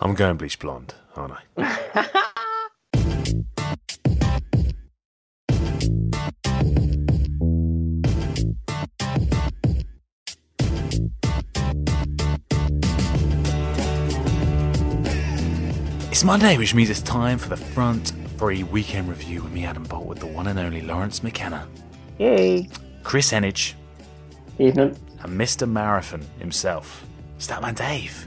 I'm going bleach blonde, aren't I? It's Monday, which means it's time for the front free weekend review with me, Adam Boultwood, with the one and only Laurence McKenna, Yay. Kris Heneage, Evening. and Mr. Marathon himself, Statman Dave.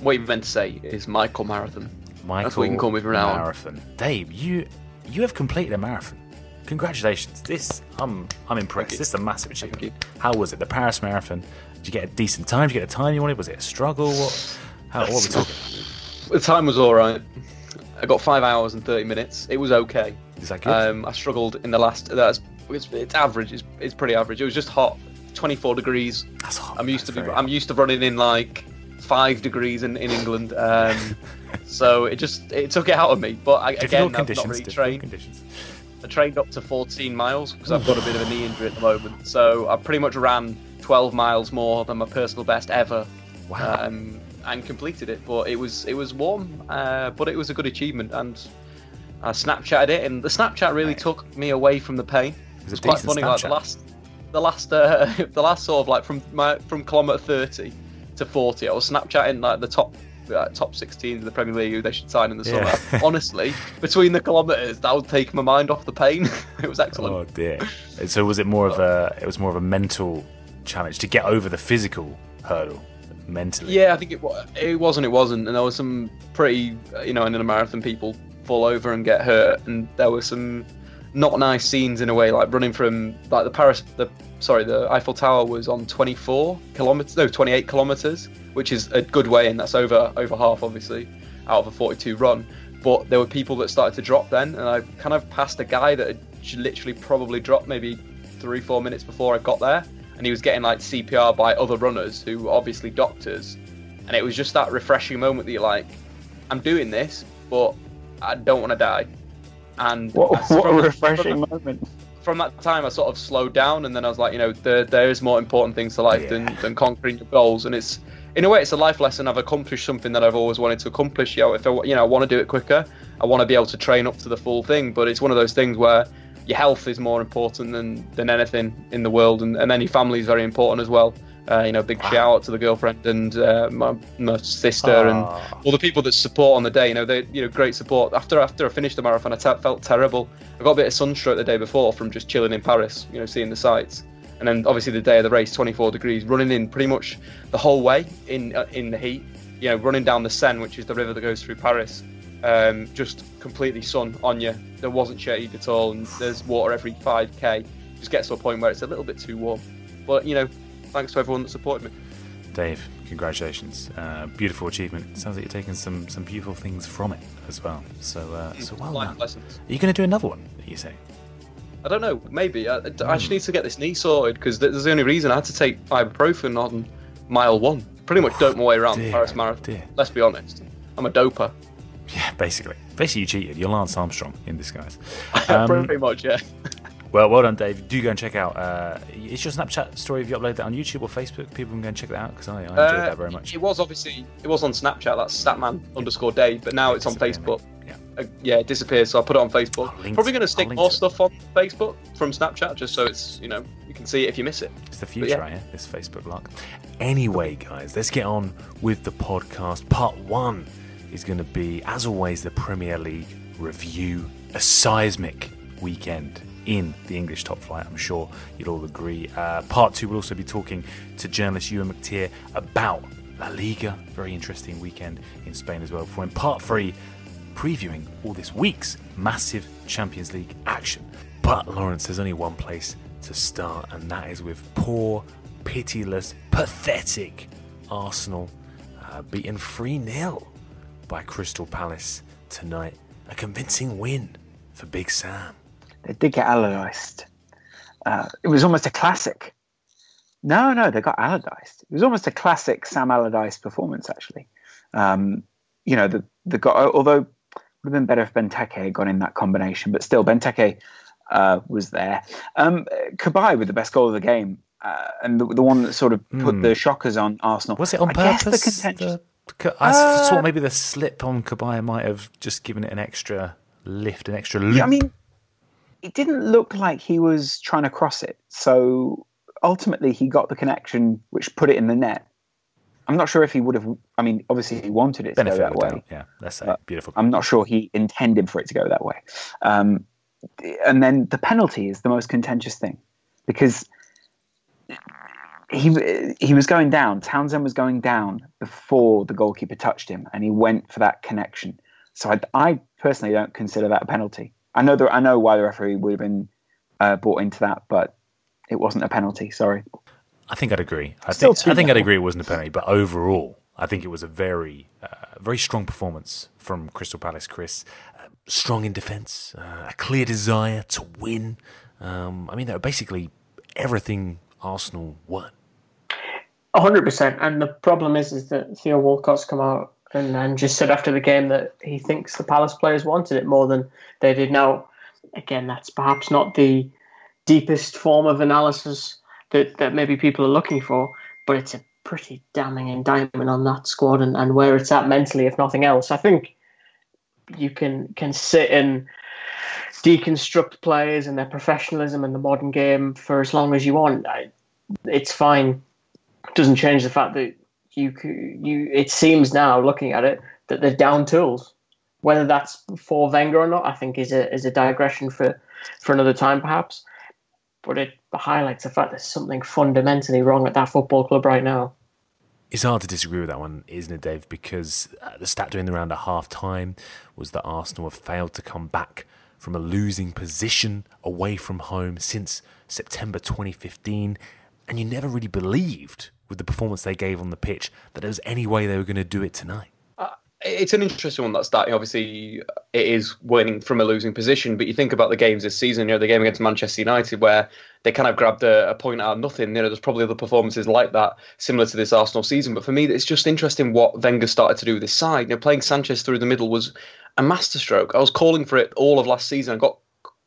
What you meant to say is Michael Marathon. Michael That's what you can call me from now on. Marathon. Dave, you you have completed a marathon. Congratulations. This I'm I'm impressed. This is a massive achievement. How was it? The Paris Marathon. Did you get a decent time? Did you get the time you wanted? Was it a struggle? What how what were we talking? About? The time was all right. I got five hours and thirty minutes. It was okay. Is that good? Um, I struggled in the last. That's it's, it's average. It's, it's pretty average. It was just hot. Twenty four degrees. That's hot. I'm used to be. I'm used to running in like five degrees in, in England. Um, so it just it took it out of me. But I, again, I've not really trained. conditions. I trained up to 14 miles because I've got a bit of a knee injury at the moment. So I pretty much ran 12 miles more than my personal best ever, Wow. um, and completed it. But it was it was warm, uh, but it was a good achievement, and I Snapchatted it, and the Snapchat really Right. took me away from the pain. It was It's quite funny, like the last, the last, uh, the last sort of like from my from kilometer 30 to 40, I was Snapchatting like the top. Uh, top 16 of the Premier League who they should sign in the Yeah. summer. Honestly, between the kilometres, that would take my mind off the pain. it was excellent. Oh dear. So was it more of a it was more of a mental challenge to get over the physical hurdle mentally? Yeah, I think it was. It wasn't. It wasn't. And there was some pretty, you know, in a marathon, people fall over and get hurt, and there were some not nice scenes in a way, like running from like the Paris, the sorry, the Eiffel Tower was on 24 kilometers, no, 28 kilometers, which is a good way, and that's over over half, obviously, out of a 42 run. But there were people that started to drop then, and I kind of passed a guy that had literally probably dropped maybe three, four minutes before I got there, and he was getting like CPR by other runners who were obviously doctors, and it was just that refreshing moment that you're like, I'm doing this, but I don't want to die. And What, what a refreshing moment. From that time, I sort of slowed down, and then I was like, you know, there there is more important things to life than, than conquering your goals, and it's in a way it's a life lesson. I've accomplished something that I've always wanted to accomplish. You know, if I, you know, I want to do it quicker, I want to be able to train up to the full thing. But it's one of those things where your health is more important than than anything in the world, and, and then your family is very important as well. Uh, you know, big shout out to the girlfriend and uh, my, my sister and Ah. all the people that support on the day. You know, they you know great support. After after I finished the marathon, I felt terrible. I got a bit of sunstroke the day before from just chilling in Paris. You know, seeing the sights. And then obviously the day of the race, 24 degrees, running in pretty much the whole way in uh, in the heat. You know, running down the Seine, which is the river that goes through Paris. Um, just completely sun on you. There wasn't shade at all, and there's water every 5k. Just gets to a point where it's a little bit too warm. But you know, thanks to everyone that supported me. Dave, congratulations! Uh, beautiful achievement. Sounds like you're taking some some beautiful things from it as well. So uh, so well Life done. lessons. Are you going to do another one? You say? I don't know. Maybe I, I just need to get this knee sorted because there's the only reason I had to take ibuprofen on mile one. Pretty much doped my way around the Paris oh Marathon. dear. Let's be honest. I'm a doper. Yeah, basically. Basically, you cheated. You're Lance Armstrong in disguise. Um, Pretty much, yeah. Well, well done, Dave. Do go and check out. Uh, is your Snapchat story? If you upload that on YouTube or Facebook? People can go and check that out because I, I enjoyed Uh, that very much. It was obviously it was on Snapchat. That's Statman underscore Dave, but now it's on It's a Facebook. Yeah. uh, yeah, it disappears. So I put it on Facebook. Probably going to stick more stuff on Facebook from Snapchat, just so it's you know you can see it if you miss it. It's the future, yeah. yeah. This Facebook lock. Anyway, guys, let's get on with the podcast. Part one is going to be, as always, the Premier League review, a seismic weekend in the English top flight. I'm sure you'll all agree. Uh, part two, we'll also be talking to journalist Euan McTear about La Liga. Very interesting weekend in Spain as well. Before in part three, previewing all this week's massive Champions League action. But Laurence, there's only one place to start, and that is with poor, pitiless, pathetic Arsenal uh, beaten 3 0 by Crystal Palace tonight. A convincing win for Big Sam. They did get Allardyced. Uh, it was almost a classic. No, no, they got Allardyced. It was almost a classic Sam Allardyce performance, actually. Um, you know, the the got although it would have been better if Benteke had gone in that combination, but still Benteke uh, was there. Um, Cabaye with the best goal of the game, uh, and the, the one that sort of put Hmm. the shockers on Arsenal. Was it on I guess purpose? the contentious. The- I Uh, thought maybe the slip on Cabaye might have just given it an extra lift, an extra loop. Yeah, I mean, it didn't look like he was trying to cross it. So ultimately, he got the connection, which put it in the net. I'm not sure if he would have. I mean, obviously, he wanted it to benefit go that way. doubt. Yeah, let's say beautiful. I'm not sure he intended for it to go that way. Um, and then the penalty is the most contentious thing because he he was going down. Townsend was going down before the goalkeeper touched him, and he went for that connection. So I, I personally don't consider that a penalty. I know that I know why the referee would have been uh, brought into that, but it wasn't a penalty. Sorry. I think I'd agree. I Still think I too think I'd agree it wasn't a penalty, but overall, I think it was a very, uh, very strong performance from Crystal Palace. Kris, uh, strong in defence, uh, a clear desire to win. Um, I mean, they were basically everything Arsenal won. A hundred percent. And the problem is, is that Theo Walcott's come out and, just said after the game that he thinks the Palace players wanted it more than they did. Now, again, that's perhaps not the deepest form of analysis that, that maybe people are looking for, but it's a pretty damning indictment on that squad and, and where it's at mentally, if nothing else. I think you can can sit and deconstruct players and their professionalism in the modern game for as long as you want. I, it's fine It doesn't change the fact that you you it seems now looking at it that they're down tools. Whether that's for Wenger or not, I think is a is a digression for for another time perhaps. But it highlights the fact there's something fundamentally wrong at that football club right now. It's hard to disagree with that one, isn't it, Dave? Because uh, the stat doing the round at half time was that Arsenal have failed to come back from a losing position away from home since September 2015. And you never really believed, with the performance they gave on the pitch, that there was any way they were going to do it tonight. Uh, it's an interesting one that's starting. Obviously, uh, it is winning from a losing position, but you think about the games this season. You know, the game against Manchester United, where they kind of grabbed a, a point out of nothing. You know, there's probably other performances like that, similar to this Arsenal season. But for me, it's just interesting what Wenger started to do with this side. You know, playing Sanchez through the middle was a masterstroke. I was calling for it all of last season. I got,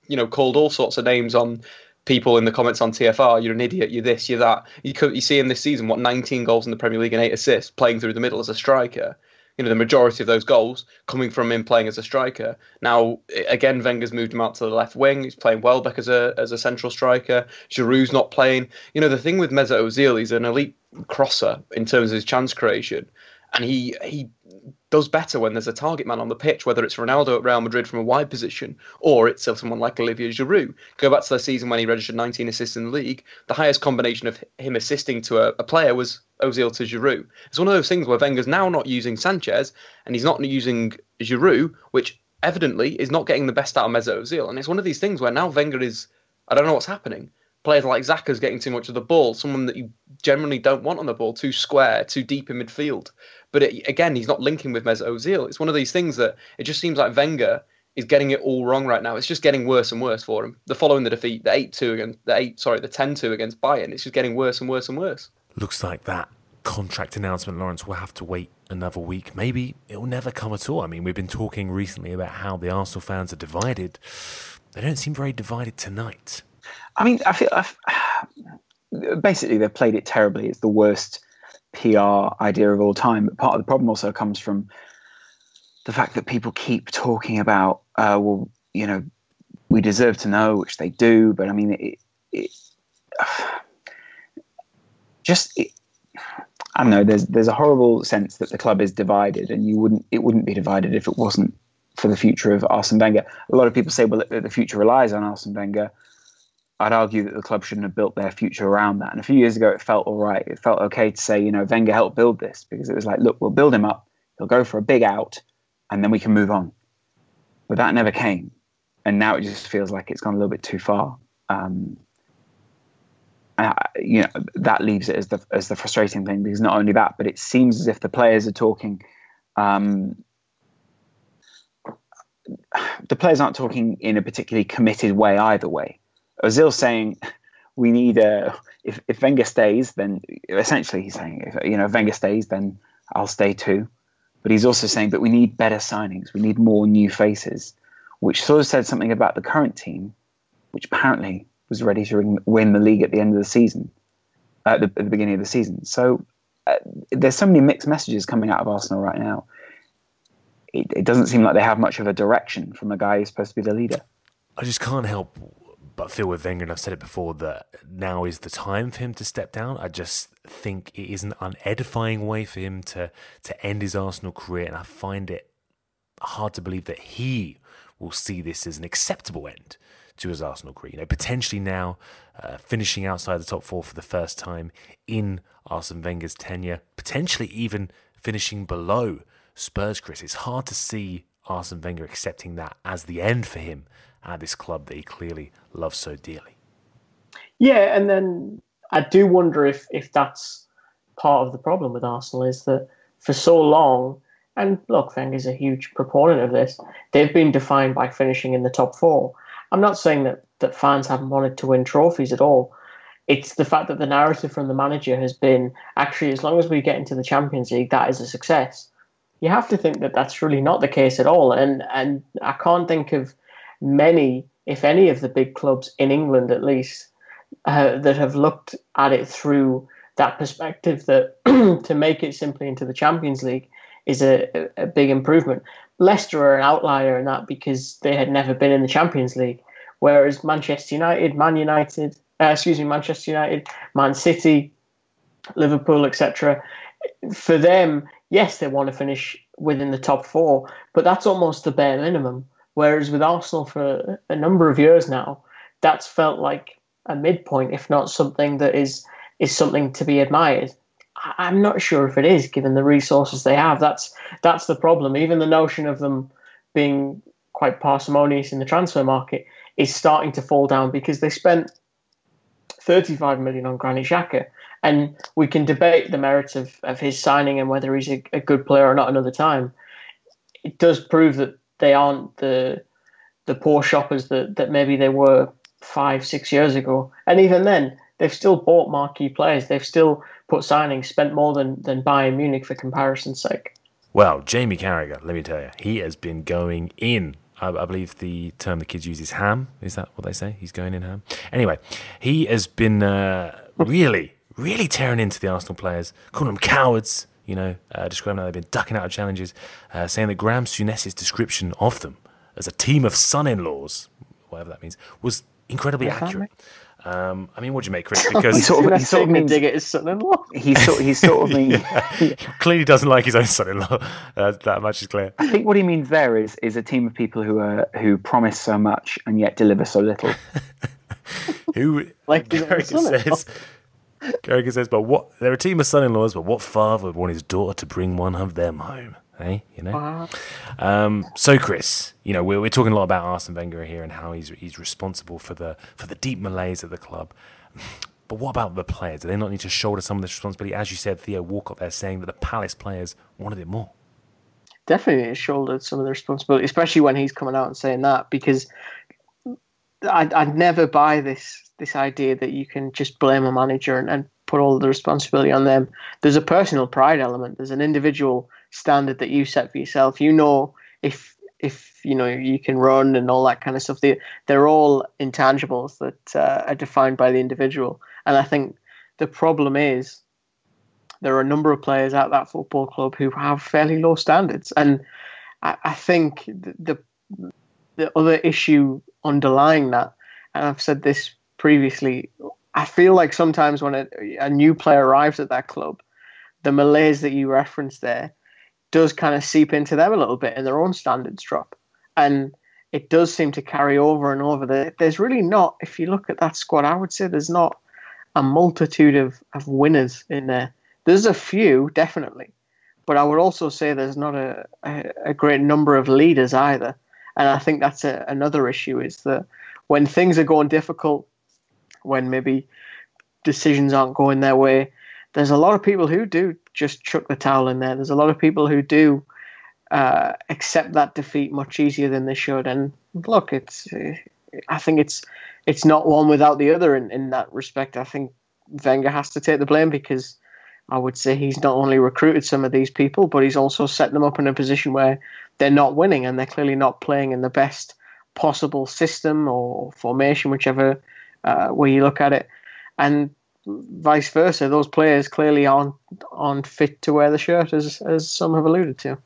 you know, called all sorts of names on people in the comments on TFR. You're an idiot. You're this. You're that. You could you see him this season what 19 goals in the Premier League and eight assists, playing through the middle as a striker you know the majority of those goals coming from him playing as a striker. Now again, Wenger's moved him out to the left wing. He's playing Welbeck as a as a central striker. Giroud's not playing. You know the thing with Mesut Ozil, he's an elite crosser in terms of his chance creation, and he he does better when there's a target man on the pitch, whether it's Ronaldo at Real Madrid from a wide position or it's someone like Olivier Giroud. Go back to the season when he registered 19 assists in the league. The highest combination of him assisting to a, a player was Ozil to Giroud. It's one of those things where Wenger's now not using Sanchez and he's not using Giroud, which evidently is not getting the best out of Mesut Ozil. And it's one of these things where now Wenger is, I don't know what's happening. Players like Xhaka's getting too much of the ball, someone that you generally don't want on the ball, too square, too deep in midfield. But it, again, he's not linking with Mesut Ozil. It's one of these things that it just seems like Wenger is getting it all wrong right now. It's just getting worse and worse for him. The following the defeat, the eight two against the eight, sorry, the ten two against Bayern, it's just getting worse and worse and worse. Looks like that contract announcement, Laurence, will have to wait another week. Maybe it will never come at all. I mean, we've been talking recently about how the Arsenal fans are divided. They don't seem very divided tonight. I mean, I feel I've, basically they've played it terribly. It's the worst PR idea of all time. But part of the problem also comes from the fact that people keep talking about, uh, well, you know, we deserve to know, which they do, but I mean, it, it just it, I don't know. There's there's a horrible sense that the club is divided, and you wouldn't it wouldn't be divided if it wasn't for the future of Arsene Wenger. A lot of people say, well, the future relies on Arsene Wenger. I'd argue that the club shouldn't have built their future around that. And a few years ago, it felt all right. It felt okay to say, you know, Wenger helped build this because it was like, look, we'll build him up. He'll go for a big out, and then we can move on. But that never came, and now it just feels like it's gone a little bit too far. Um, uh, you know that leaves it as the as the frustrating thing because not only that, but it seems as if the players are talking. Um, the players aren't talking in a particularly committed way either way. Ozil saying we need a if if Wenger stays, then essentially he's saying if you know if Wenger stays, then I'll stay too. But he's also saying, but we need better signings. We need more new faces, which sort of said something about the current team, which apparently was ready to win the league at the end of the season, at the, at the beginning of the season. So uh, there's so many mixed messages coming out of Arsenal right now. It, it, doesn't seem like they have much of a direction from a guy who's supposed to be the leader. I just can't help but Phil with Wenger, and I've said it before, that now is the time for him to step down. I just think it is an unedifying way for him to to end his Arsenal career, and I find it hard to believe that he will see this as an acceptable end to his Arsenal career. You know, potentially now uh, finishing outside the top four for the first time in Arsene Wenger's tenure, potentially even finishing below Spurs. Kris, it's hard to see Arsene Wenger accepting that as the end for him at this club that he clearly loves so dearly. Yeah, and then I do wonder if if that's part of the problem with Arsenal is that for so long, and look, Wenger's a huge proponent of this. They've been defined by finishing in the top four, I'm not saying that, that fans haven't wanted to win trophies at all. It's the fact that the narrative from the manager has been actually, as long as we get into the Champions League, that is a success. You have to think that that's really not the case at all. And, and I can't think of many, if any, of the big clubs in England at least, uh, that have looked at it through that perspective that to make it simply into the Champions League is a, a big improvement. Leicester are an outlier in that because they had never been in the Champions League, whereas Manchester United, Man United, uh, excuse me, Manchester United, Man City, Liverpool, etc. For them, yes, they want to finish within the top four, but that's almost the bare minimum. Whereas with Arsenal for a number of years now, that's felt like a midpoint, if not something that is is something to be admired. I'm not sure if it is, given the resources they have. That's that's the problem. Even the notion of them being quite parsimonious in the transfer market is starting to fall down because they spent 35 million on Granit Xhaka, and we can debate the merits of, of his signing and whether he's a, a good player or not another time. It does prove that they aren't the the poor shoppers that, that maybe they were five, six years ago. And even then, they've still bought marquee players. They've still put signings, spent more than, than Bayern Munich for comparison's sake. Well, Jamie Carragher, let me tell you, he has been going in. I, believe the term the kids use is ham. Is that what they say? He's going in ham. Anyway, he has been uh, really, really tearing into the Arsenal players, calling them cowards. You know, uh, describing how they've been ducking out of challenges, uh, saying that Graham Souness's description of them as a team of son-in-laws, whatever that means, was incredibly accurate. Um, I mean, what do you make, Kris? Because he sort of, he sort of means, dig at his son-in-law. He sort, he sort of means he clearly doesn't like his own son-in-law. Uh, that much is clear. I think what he means there is is a team of people who are who promise so much and yet deliver so little. who like Carragher says. Carragher says, but what? They're a team of son-in-laws, but what father would want his daughter to bring one of them home? Hey, you know. Um, so, Kris, you know, we're, we're talking a lot about Arsene Wenger here and how he's he's responsible for the for the deep malaise at the club. But what about the players? Do they not need to shoulder some of this responsibility? As you said, Theo Walcott there saying that the Palace players wanted it more. Definitely shouldered some of the responsibility, especially when he's coming out and saying that, because I'd, I'd never buy this this idea that you can just blame a manager and, and put all the responsibility on them. There's a personal pride element. There's an individual standard that you set for yourself. You know if if you know you can run and all that kind of stuff. They they're all intangibles that uh, are defined by the individual. And I think the problem is there are a number of players at that football club who have fairly low standards. And I, I think the, the the other issue underlying that, and I've said this previously, I feel like sometimes when a, a new player arrives at that club, the malaise that you referenced there does kind of seep into them a little bit and their own standards drop. And it does seem to carry over and over. There's really not, if you look at that squad, I would say there's not a multitude of, of winners in there. There's a few, definitely. But I would also say there's not a, a, a great number of leaders either. And I think that's a, another issue is that when things are going difficult, when maybe decisions aren't going their way, there's a lot of people who do just chuck the towel in there. There's a lot of people who do uh, accept that defeat much easier than they should. And look, it's I think it's it's not one without the other in, in that respect. I think Wenger has to take the blame because I would say he's not only recruited some of these people, but he's also set them up in a position where they're not winning and they're clearly not playing in the best possible system or formation, whichever uh, way you look at it. And vice versa, those players clearly aren't aren't fit to wear the shirt, as as some have alluded to.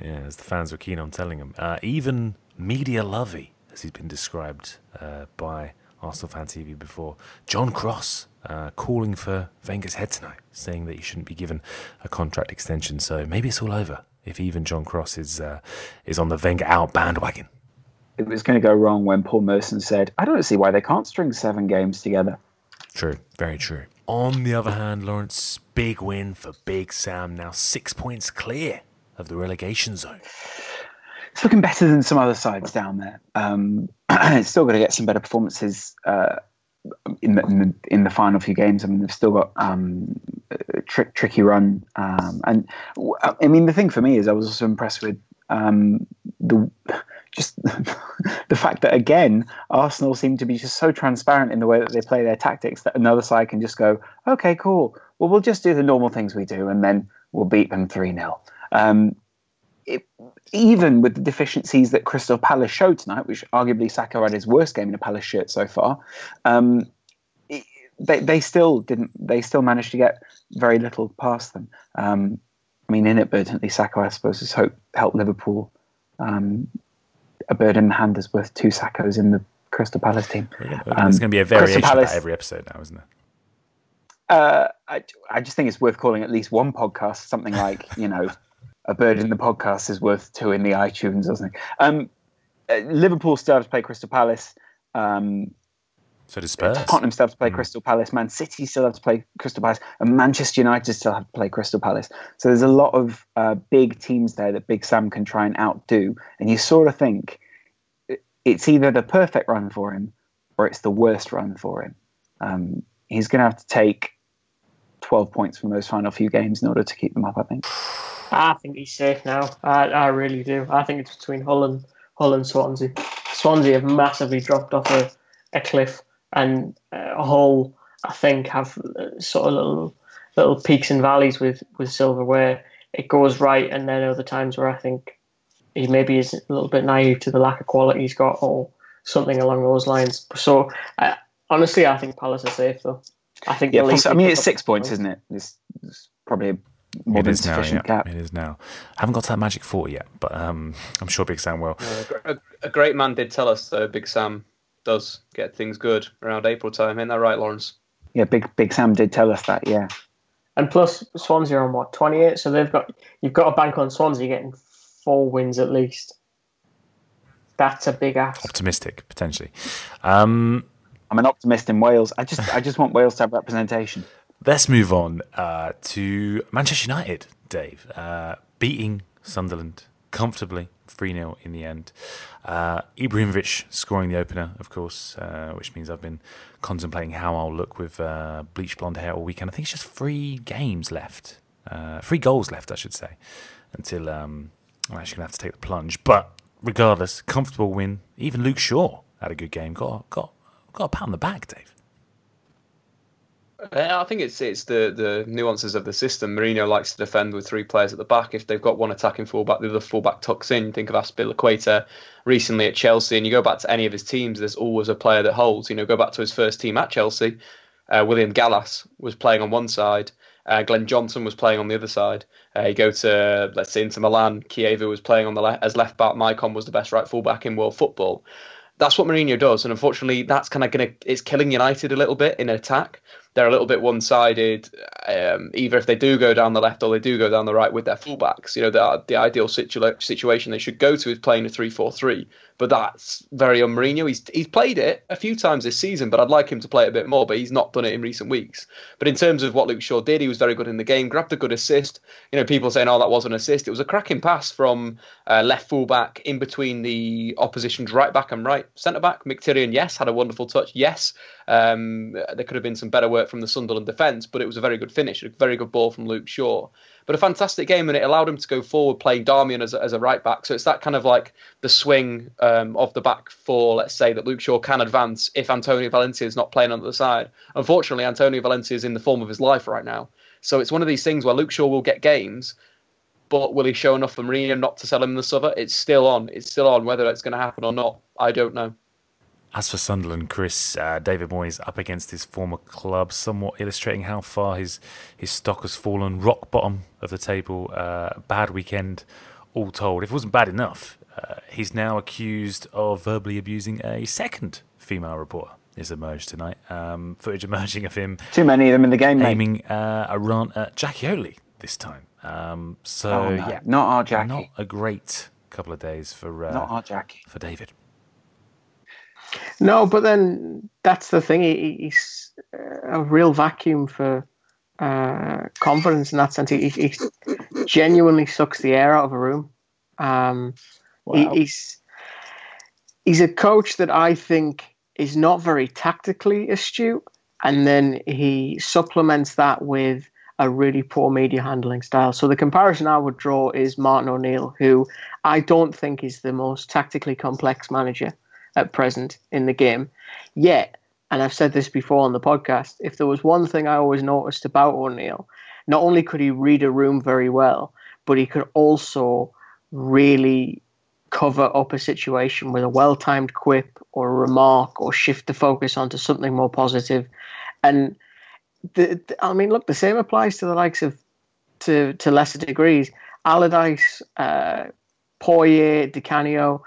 Yeah, as the fans were keen on telling him. Uh, even media lovey, as he's been described uh, by Arsenal Fan TV before, John Cross uh, calling for Wenger's head tonight, saying that he shouldn't be given a contract extension. So maybe it's all over if even John Cross is uh, is on the Wenger out bandwagon. It was going to go wrong when Paul Merson said, "I don't see why they can't string seven games together." True, very true. On the other hand, Laurence, big win for Big Sam. Now six points clear of the relegation zone. It's looking better than some other sides down there. Um, it's still got to get some better performances uh, in, the, in, the, in the final few games. I mean, they've still got um, a tri- tricky run, um, and I mean, the thing for me is I was also impressed with um, the just the fact that again Arsenal seem to be just so transparent in the way that they play their tactics that another side can just go, okay, cool. Well, we'll just do the normal things we do, and then we'll beat them three 0 um, even with the deficiencies that Crystal Palace showed tonight, which arguably Sakho had his worst game in a Palace shirt so far, um, it, they, they still didn't. They still managed to get very little past them. Um, I mean, inadvertently, Sakho, I suppose, has hope, helped Liverpool um, a bird in the hand is worth two Sakhos in the Crystal Palace team. There's going to be a variation Palace, of every episode now, isn't it? Uh, I, I just think it's worth calling at least one podcast something like, you know, a bird in the podcast is worth two in the iTunes or something. Um, uh, Liverpool started to play Crystal Palace. Um, so does Spurs. Tottenham still have to play mm. Crystal Palace. Man City still have to play Crystal Palace, and Manchester United still have to play Crystal Palace. So there's a lot of uh, big teams there that Big Sam can try and outdo. And you sort of think it's either the perfect run for him or it's the worst run for him. Um, he's going to have to take 12 points from those final few games in order to keep them up. I think. I think he's safe now. I, I really do. I think it's between Hull and Hull and Swansea. Swansea have massively dropped off a, a cliff and uh, Hull, I think, have uh, sort of little little peaks and valleys with with Silva where it goes right, and then other times where I think he maybe is a little bit naive to the lack of quality he's got, or something along those lines. So, uh, honestly, I think Palace are safe though. I think. Yeah, plus, I mean, it's six points, isn't it? It's, it's probably a more it than sufficient now, yeah, It is now. I haven't got to that magic four yet, but um, I'm sure Big Sam will. a, a, great man did tell us though. Big Sam does get things good around April time. Ain't that right, Laurence? Yeah, Big Big Sam did tell us that. Yeah. And plus, Swansea are on what twenty eight, so they've got you've got a bank on Swansea getting four wins at least. That's a big ask. Optimistic, potentially. Um, I'm an optimist in Wales. I just I just want Wales to have representation. Let's move on uh, to Manchester United, Dave, uh, beating Sunderland comfortably 3 0 in the end. Uh, Ibrahimovic scoring the opener, of course, uh, which means I've been contemplating how I'll look with uh, bleach blonde hair all weekend. I think it's just three games left, uh, three goals left, I should say, until um, I'm actually going to have to take the plunge. But regardless, comfortable win. Even Luke Shaw had a good game. Got got got a pat on the back, Dave. I think it's it's the the nuances of the system. Mourinho likes to defend with three players at the back. If they've got one attacking fullback, the other fullback tucks in. Think of Azpilicueta recently at Chelsea, and you go back to any of his teams. There's always a player that holds. You know, go back to his first team at Chelsea. uh, William Gallas was playing on one side, uh, Glenn Johnson was playing on the other side. Uh, you go to let's say Inter Milan, Chiesa was playing on the left as left back. Maicon was the best right fullback in world football. That's what Mourinho does, and unfortunately, that's kind of gonna it's killing United a little bit in attack they're a little bit one-sided. Um, either if they do go down the left or they do go down the right with their fullbacks, you know, the, the ideal situa- situation they should go to is playing a three-four-three. But that's very un Mourinho. He's he's played it a few times this season, but I'd like him to play it a bit more. But he's not done it in recent weeks. But in terms of what Luke Shaw did, he was very good in the game. Grabbed a good assist. You know, people saying, "Oh, that was an assist." It was a cracking pass from uh, left fullback in between the opposition's right back and right centre back. Mkhitaryan, yes, had a wonderful touch. Yes, um, there could have been some better work from the Sunderland defence, but it was a very good finish, a very good ball from Luke Shaw. But a fantastic game, and it allowed him to go forward playing Darmian as a, as a right back. So it's that kind of like the swing um, of the back four, let's say, that Luke Shaw can advance if Antonio Valencia is not playing on the side. Unfortunately, Antonio Valencia is in the form of his life right now. So it's one of these things where Luke Shaw will get games, but will he show enough for Mourinho not to sell him the summer? It's still on. It's still on. Whether it's going to happen or not, I don't know. As for Sunderland, Kris, uh, David Moyes up against his former club, somewhat illustrating how far his his stock has fallen. Rock bottom of the table, uh, bad weekend, all told. If it wasn't bad enough, uh, he's now accused of verbally abusing a second female reporter. Is emerged tonight. Um, footage emerging of him. Too many of them in the game, aiming uh, a rant at Jackie Oatley this time. Um, so oh, no, yeah, not our Jackie. Not a great couple of days for uh, not our Jackie for David. No, but then that's the thing. He, he's a real vacuum for uh, confidence in that sense. He, he, genuinely sucks the air out of a room. Um, wow. he, he's he's a coach that I think is not very tactically astute, and then he supplements that with a really poor media handling style. So the comparison I would draw is Martin O'Neill, who I don't think is the most tactically complex manager at present in the game. Yet, and I've said this before on the podcast, if there was one thing I always noticed about O'Neill, not only could he read a room very well, but he could also really cover up a situation with a well timed quip or a remark or shift the focus onto something more positive. And the, the, I mean, look, the same applies to the likes of, to, to lesser degrees, Allardyce, uh, Poyet, Di Canio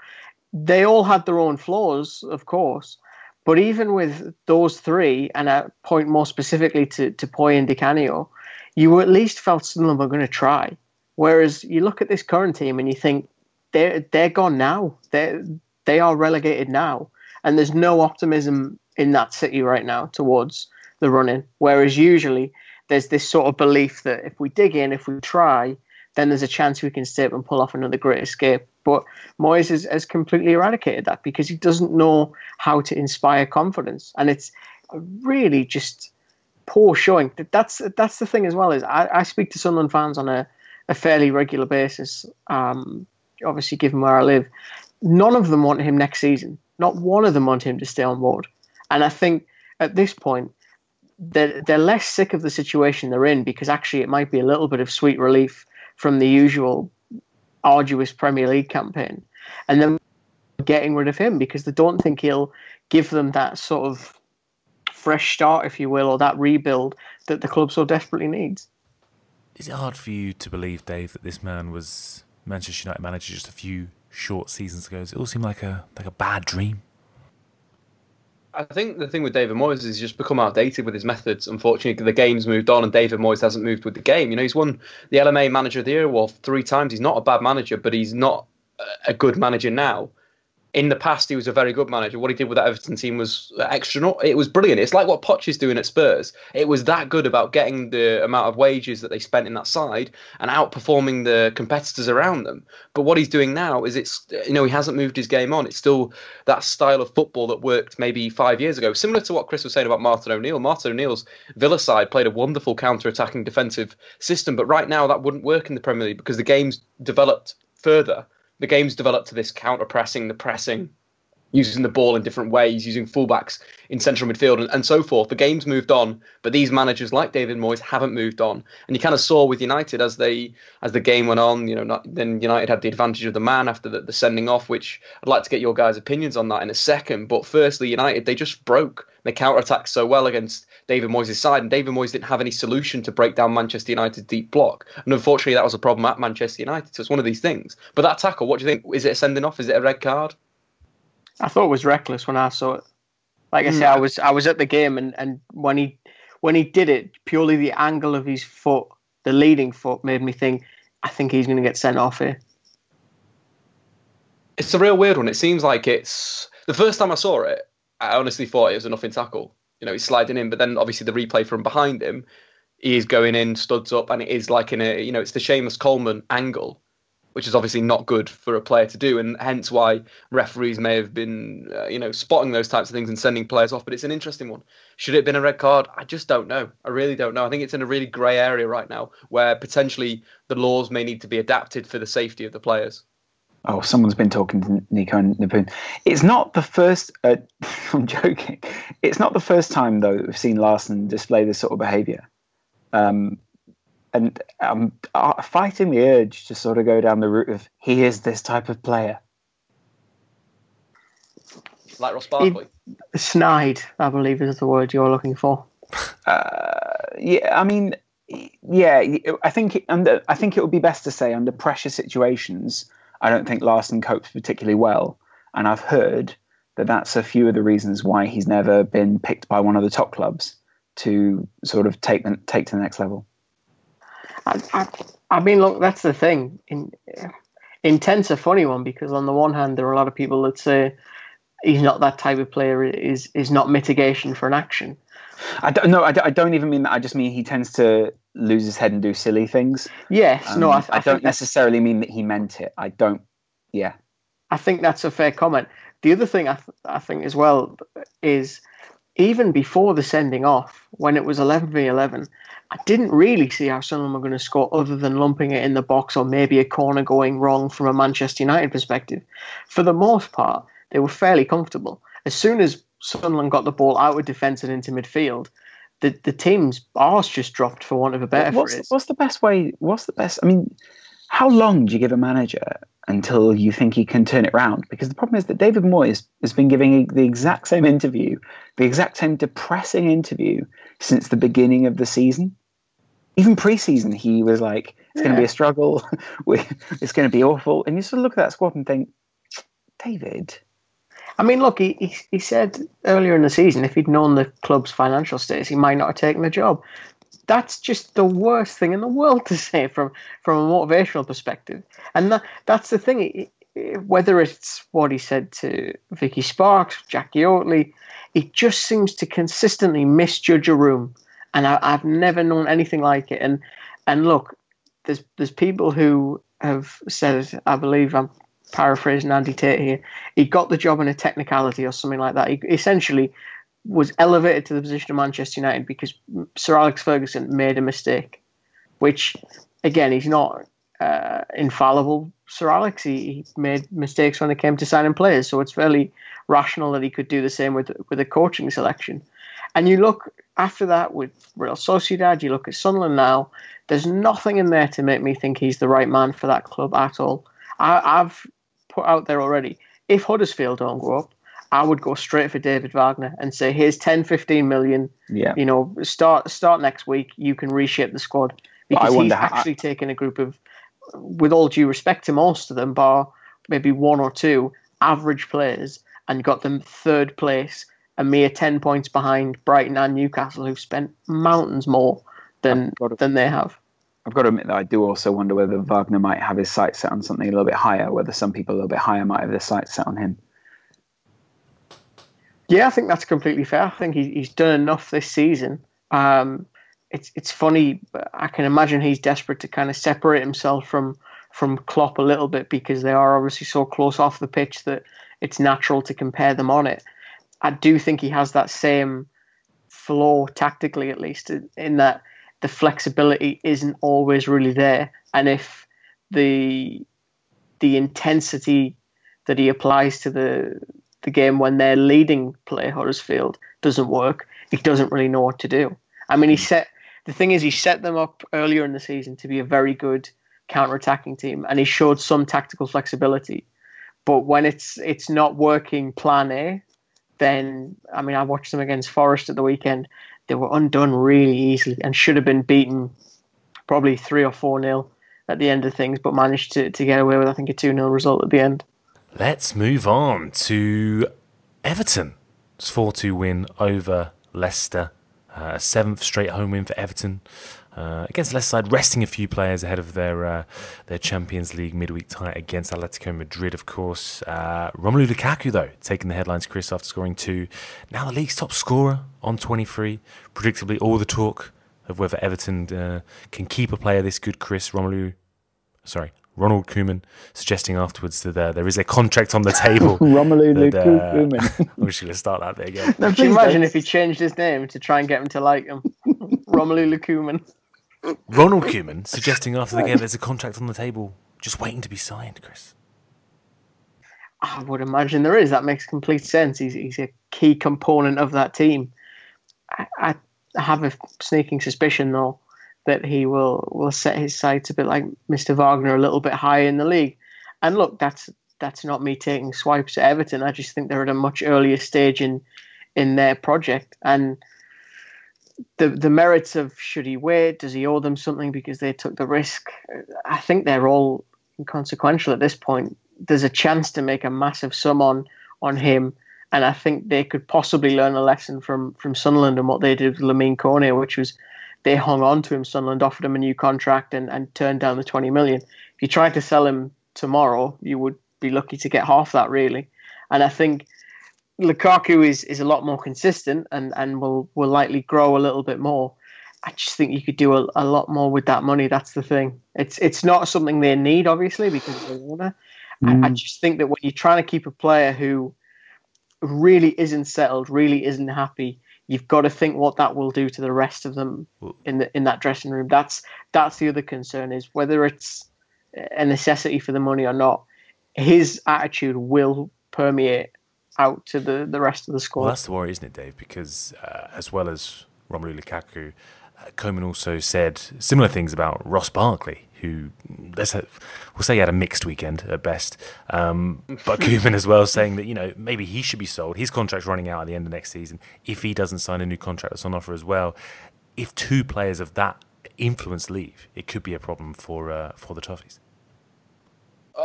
they all had their own flaws, of course. But even with those three, and I point more specifically to, to Poy and Di Canio, you at least felt some of them were going to try. Whereas you look at this current team and you think they're they're gone now. They they are relegated now, and there's no optimism in that city right now towards the running. Whereas usually there's this sort of belief that if we dig in, if we try, then there's a chance we can stay up and pull off another great escape. But Moyes has, has completely eradicated that because he doesn't know how to inspire confidence, and it's really just poor showing. That's that's the thing as well. Is I, I speak to Sunderland fans on a, a fairly regular basis. Um, obviously, given where I live, none of them want him next season. Not one of them want him to stay on board. And I think at this point, they're, they're less sick of the situation they're in because actually it might be a little bit of sweet relief from the usual arduous Premier League campaign, and then getting rid of him because they don't think he'll give them that sort of fresh start, if you will, or that rebuild that the club so desperately needs. Is it hard for you to believe, Dave, that this man was Manchester United manager just a few short seasons ago? Does it all seem like a like a bad dream? I think the thing with David Moyes is he's just become outdated with his methods. Unfortunately, the game's moved on, and David Moyes hasn't moved with the game. You know, he's won the LMA Manager of the Year award three times. He's not a bad manager, but he's not a good manager now in the past, he was a very good manager. What he did with that Everton team was extra. It was brilliant. It's like what Poch is doing at Spurs. It was that good about getting the amount of wages that they spent in that side and outperforming the competitors around them. But what he's doing now is it's you know he hasn't moved his game on. It's still that style of football that worked maybe five years ago. Similar to what Kris was saying about Martin O'Neill. Martin O'Neill's Villa side played a wonderful counter-attacking defensive system, but right now that wouldn't work in the Premier League because the game's developed further the game's developed to this counter pressing, the pressing, using the ball in different ways, using fullbacks in central midfield and, and so forth. The game's moved on, but these managers like David Moyes haven't moved on. And you kind of saw with United as they as the game went on, you know, not, then United had the advantage of the man after the, the sending off, which I'd like to get your guys' opinions on that in a second. But firstly, United they just broke. They counter attacked so well against David Moyes' side, and David Moyes didn't have any solution to break down Manchester United's deep block. And unfortunately, that was a problem at Manchester United. So it's one of these things. But that tackle, what do you think? Is it a sending off? Is it a red card? I thought it was reckless when I saw it. Like I mm. said, I was I was at the game, and, and when he when he did it, purely the angle of his foot, the leading foot, made me think, I think he's going to get sent off here. It's a real weird one. It seems like it's the first time I saw it. I honestly thought it was a nothing tackle. You know, he's sliding in, but then obviously the replay from behind him, he is going in, studs up, and it is like in a you know, it's the Seamus Coleman angle which is obviously not good for a player to do, and hence why referees may have been, uh, you know, spotting those types of things and sending players off. But it's an interesting one. Should it have been a red card? I just don't know. I really don't know. I think it's in a really grey area right now where potentially the laws may need to be adapted for the safety of the players. Oh, someone's been talking to Nico and Napoon. It's not the first. Uh, I'm joking. It's not the first time though that we've seen Larsson display this sort of behaviour. Um, and I'm uh, fighting the urge to sort of go down the route of he is this type of player. Like Ross Barkley? snide, I believe is the word you're looking for. Uh, yeah, I mean, yeah, I think under, I think it would be best to say under pressure situations, I don't think Larsson copes particularly well, and I've heard that that's a few of the reasons why he's never been picked by one of the top clubs to sort of take take to the next level. I, I, I mean, look, that's the thing. In, intent's a funny one because on the one hand, there are a lot of people that say he's not that type of player. Is is not mitigation for an action. I don't no, I I don't even mean that. I just mean he tends to lose his head and do silly things. Yes, um, no, I, I, I don't necessarily mean that he meant it. I don't. Yeah, I think that's a fair comment. The other thing I, th- I think as well is even before the sending off, when it was 11 v 11, I didn't really see how Sunderland were going to score other than lumping it in the box or maybe a corner going wrong from a Manchester United perspective. For the most part, they were fairly comfortable. As soon as Sunderland got the ball out of defence and into midfield, the, the team's arse just dropped for want of a better what's, phrase. What's the best way? What's the best? I mean, how long do you give a manager until you think he can turn it around? Because the problem is that David Moyes has been giving the exact same interview, the exact same depressing interview since the beginning of the season even preseason, he was like, "It's yeah. going to be a struggle. it's going to be awful." And you sort of look at that squad and think, David. I mean, look, he, he, he said earlier in the season if he'd known the club's financial status, he might not have taken the job. That's just the worst thing in the world to say from from a motivational perspective. And that, that's the thing. Whether it's what he said to Vicky Sparks, Jackie Oatley, he just seems to consistently misjudge a room and I, have never known anything like it. And and look, there's there's people who have said, I believe I'm paraphrasing Andy Tate here. He got the job in a technicality or something like that. He essentially was elevated to the position of Manchester United because Sir Alex Ferguson made a mistake, which again he's not uh, infallible. Sir Alex he, he, made mistakes when it came to signing players, so it's fairly rational that he could do the same with with a coaching selection. And you look after that with Real Sociedad, you look at Sunderland now, there's nothing in there to make me think he's the right man for that club at all. I, have put out there already, if Huddersfield don't go up, I would go straight for David Wagner and say, here's 10, 15 million. Yeah. You know, start start next week. You can reshape the squad because he's actually I... taken a group of, with all due respect to most of them, bar maybe one or two average players, and got them third place a mere 10 points behind Brighton and Newcastle, who've spent mountains more than, than they have. I've got to admit that I do also wonder whether Wagner might have his sights set on something a little bit higher, whether some people a little bit higher might have their sights set on him. Yeah, I think that's completely fair. I think he, he's done enough this season. Um, it's it's funny, I can imagine he's desperate to kind of separate himself from from Klopp a little bit because they are obviously so close off the pitch that it's natural to compare them on it. I do think he has that same flaw tactically, at least, in that the flexibility isn't always really there, and if the the intensity that he applies to the the game when they're leading play Huddersfield doesn't work, he doesn't really know what to do. I mean, he hmm. set the thing is he set them up earlier in the season to be a very good counter-attacking team, and he showed some tactical flexibility. But when it's it's not working plan A, then I mean I watched them against Forest at the weekend. They were undone really easily and should have been beaten probably three or four nil at the end of things, but managed to, to get away with I think a two 0 result at the end. Let's move on to Everton. It's 4 2 win over Leicester. Uh, a seventh straight home win for Everton. Uh, against Leicester side, resting a few players ahead of their uh, their Champions League midweek tie against Atletico Madrid, of course. Uh, Romelu Lukaku, though, taking the headlines, Kris, after scoring two. Now the league's top scorer on 23. Predictably, all the talk of whether Everton uh, can keep a player this good, Kris. Romelu, sorry, Ronald Koeman suggesting afterwards that uh, there is a contract on the table. Romelu that, uh, Koeman. I'm just going to start that bit again. No, Could you imagine if he changed his name to try and get him to like him? Romelu Koeman. Ronald Koeman suggesting after the game there's a contract on the table just waiting to be signed, Kris. I would imagine there is. That makes complete sense. He's, he's a key component of that team. I, I have a sneaking suspicion, though, that he will, will set his sights a bit like Mr. Wagner a little bit higher in the league. And look, that's that's not me taking swipes at Everton. I just think they're at a much earlier stage in in their project. And the the merits of should he wait? Does he owe them something because they took the risk? I think they're all inconsequential at this point. There's a chance to make a massive sum on on him, and I think they could possibly learn a lesson from from Sunderland and what they did with Lamine Kone, which was they hung on to him. Sunderland offered him a new contract and, and turned down the 20 million. If you tried to sell him tomorrow, you would be lucky to get half that, really. And I think Lukaku is, is a lot more consistent and, and will, will likely grow a little bit more. I just think you could do a, a lot more with that money. That's the thing. It's it's not something they need, obviously, because they want Mm. I, I just think that when you're trying to keep a player who really isn't settled, really isn't happy, you've got to think what that will do to the rest of them in the in that dressing room. That's that's the other concern is whether it's a necessity for the money or not. His attitude will permeate out to the, the rest of the squad. Well, that's the worry, isn't it, Dave? Because uh, as well as Romelu Lukaku, uh, Koeman also said similar things about Ross Barkley, who let's have, we'll say he had a mixed weekend at best. Um, but Koeman as well saying that you know maybe he should be sold. His contract's running out at the end of next season. If he doesn't sign a new contract that's on offer as well, if two players of that influence leave, it could be a problem for uh, for the Toffees.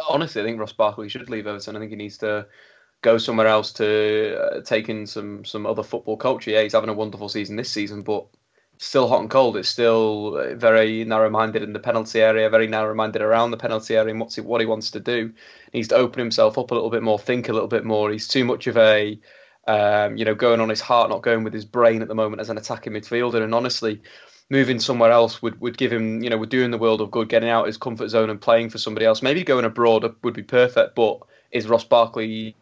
Honestly, I think Ross Barkley should leave Everton. I think he needs to go somewhere else to uh, take in some some other football culture. Yeah, he's having a wonderful season this season, but still hot and cold. It's still uh, very narrow-minded in the penalty area, very narrow-minded around the penalty area, and what's what he wants to do. He needs to open himself up a little bit more, think a little bit more. He's too much of a um, you know, going on his heart, not going with his brain at the moment as an attacking midfielder. And honestly, moving somewhere else would, would give him, you know, would do in the world of good, getting out of his comfort zone and playing for somebody else. Maybe going abroad would be perfect, but is Ross Barkley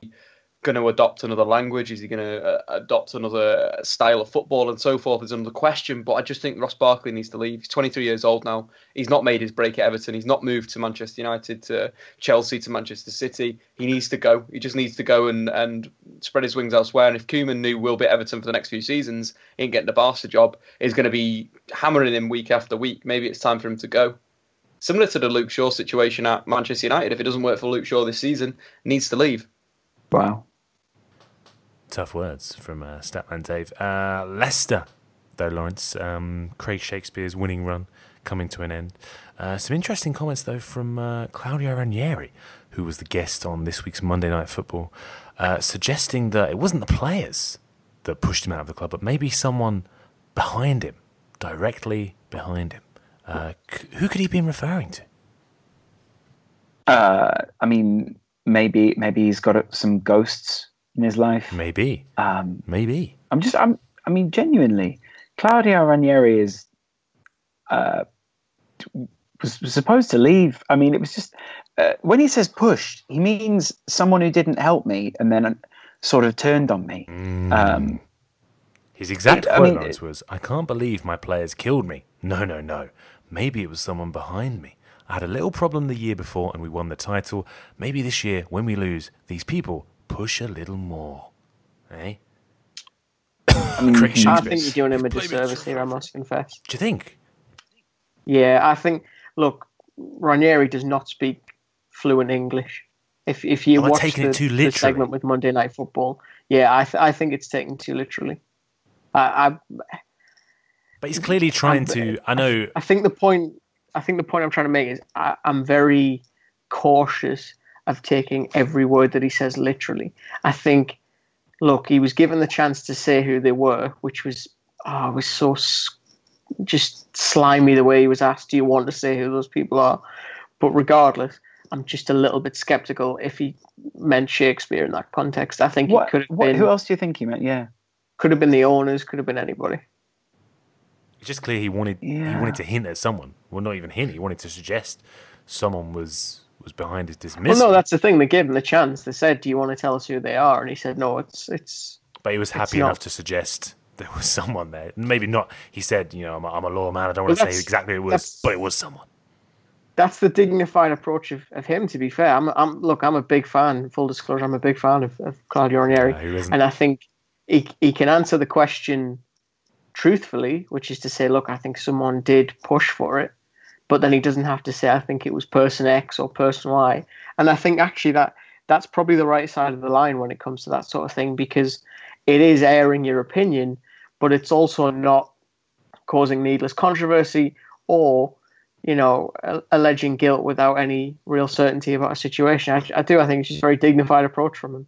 going to adopt another language? Is he going to uh, adopt another style of football and so forth? Is another question. But I just think Ross Barkley needs to leave. He's 23 years old now. He's not made his break at Everton. He's not moved to Manchester United, to Chelsea, to Manchester City. He needs to go. He just needs to go and, and spread his wings elsewhere. And if Koeman knew will be Everton for the next few seasons, he ain't getting the Barca job. Is going to be hammering him week after week. Maybe it's time for him to go. Similar to the Luke Shaw situation at Manchester United. If it doesn't work for Luke Shaw this season, needs to leave. Wow. Tough words from uh, Statman Dave. Uh, Leicester, though, Laurence. Um, Craig Shakespeare's winning run coming to an end. Uh, some interesting comments, though, from uh, Claudio Ranieri, who was the guest on this week's Monday Night Football, uh, suggesting that it wasn't the players that pushed him out of the club, but maybe someone behind him, directly behind him. Uh, c- who could he be referring to? I mean, maybe maybe he's got some ghosts in his life. Maybe. Um, Maybe. I'm just, I'm, I mean, genuinely, Claudio Ranieri is, uh, was, supposed to leave. I mean, it was just, uh, when he says pushed, he means someone who didn't help me and then sort of turned on me. Um, His exact It- I mean, was, I can't believe my players killed me. No, no, no. Maybe it was someone behind me. I had a little problem the year before and we won the title. Maybe this year, when we lose, these people push a little more. Eh? I mean, Craig I think you're doing him a disservice here, I must confess. Do you think? Yeah, I think. Look, Ranieri does not speak fluent English. If if you watch the, it too the segment with Monday Night Football, yeah, I th- I think it's taken too literally. I, I But he's clearly trying to. I know. I think the point. I think the point I'm trying to make is I, I'm very cautious of taking every word that he says literally. I think, look, he was given the chance to say who they were, which was oh, was so just slimy the way he was asked, "Do you want to say who those people are?" But regardless, I'm just a little bit skeptical if he meant Shakespeare in that context. I think What, it could have what, been who else do you think he meant? Yeah. could have been the owners, could have been anybody. It's just clear he wanted he wanted to hint at someone. Well, not even hint. He wanted to suggest someone was was behind his Well, dismissal. no, that's the thing. They gave him the chance. They said, "Do you want to tell us who they are?" And he said, "No, it's it's." but he was happy not- enough to suggest there was someone there. Maybe not. He said, "You know, I'm a, I'm a loyal man. I don't Well, want to say exactly who it was, but it was someone." That's the dignified approach of, of him. To be fair, I'm, I'm look. I'm a big fan. Full disclosure, I'm a big fan of, of Claudio Ranieri, and I think he he can answer the question truthfully, which is to say, look, I think someone did push for it, but then he doesn't have to say, I think it was person X or person Y. And I think actually that that's probably the right side of the line when it comes to that sort of thing because it is airing your opinion, but it's also not causing needless controversy or you know a- alleging guilt without any real certainty about a situation. I, I do. I think it's just a very dignified approach from him.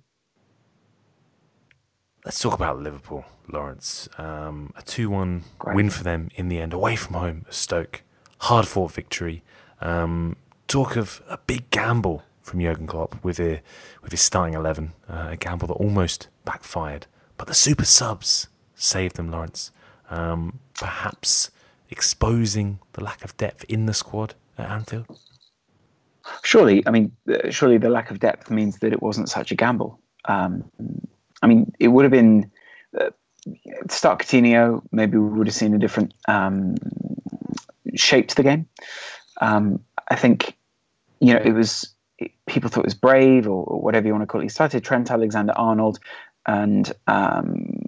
Let's talk about Liverpool, Laurence. Um, a 2 1 win for them in the end, away from home, Stoke. Hard fought victory. Um, talk of a big gamble from Jurgen Klopp with, a, with his starting 11, uh, a gamble that almost backfired. But the super subs saved them, Laurence. Um, perhaps exposing the lack of depth in the squad at Anfield. Surely, I mean, uh, surely the lack of depth means that it wasn't such a gamble. Um, I mean, it would have been uh, start Coutinho. Maybe we would have seen a different um, shape to the game. Um, I think, you know, it was people thought it was brave or, whatever you want to call it. He started Trent Alexander-Arnold and um,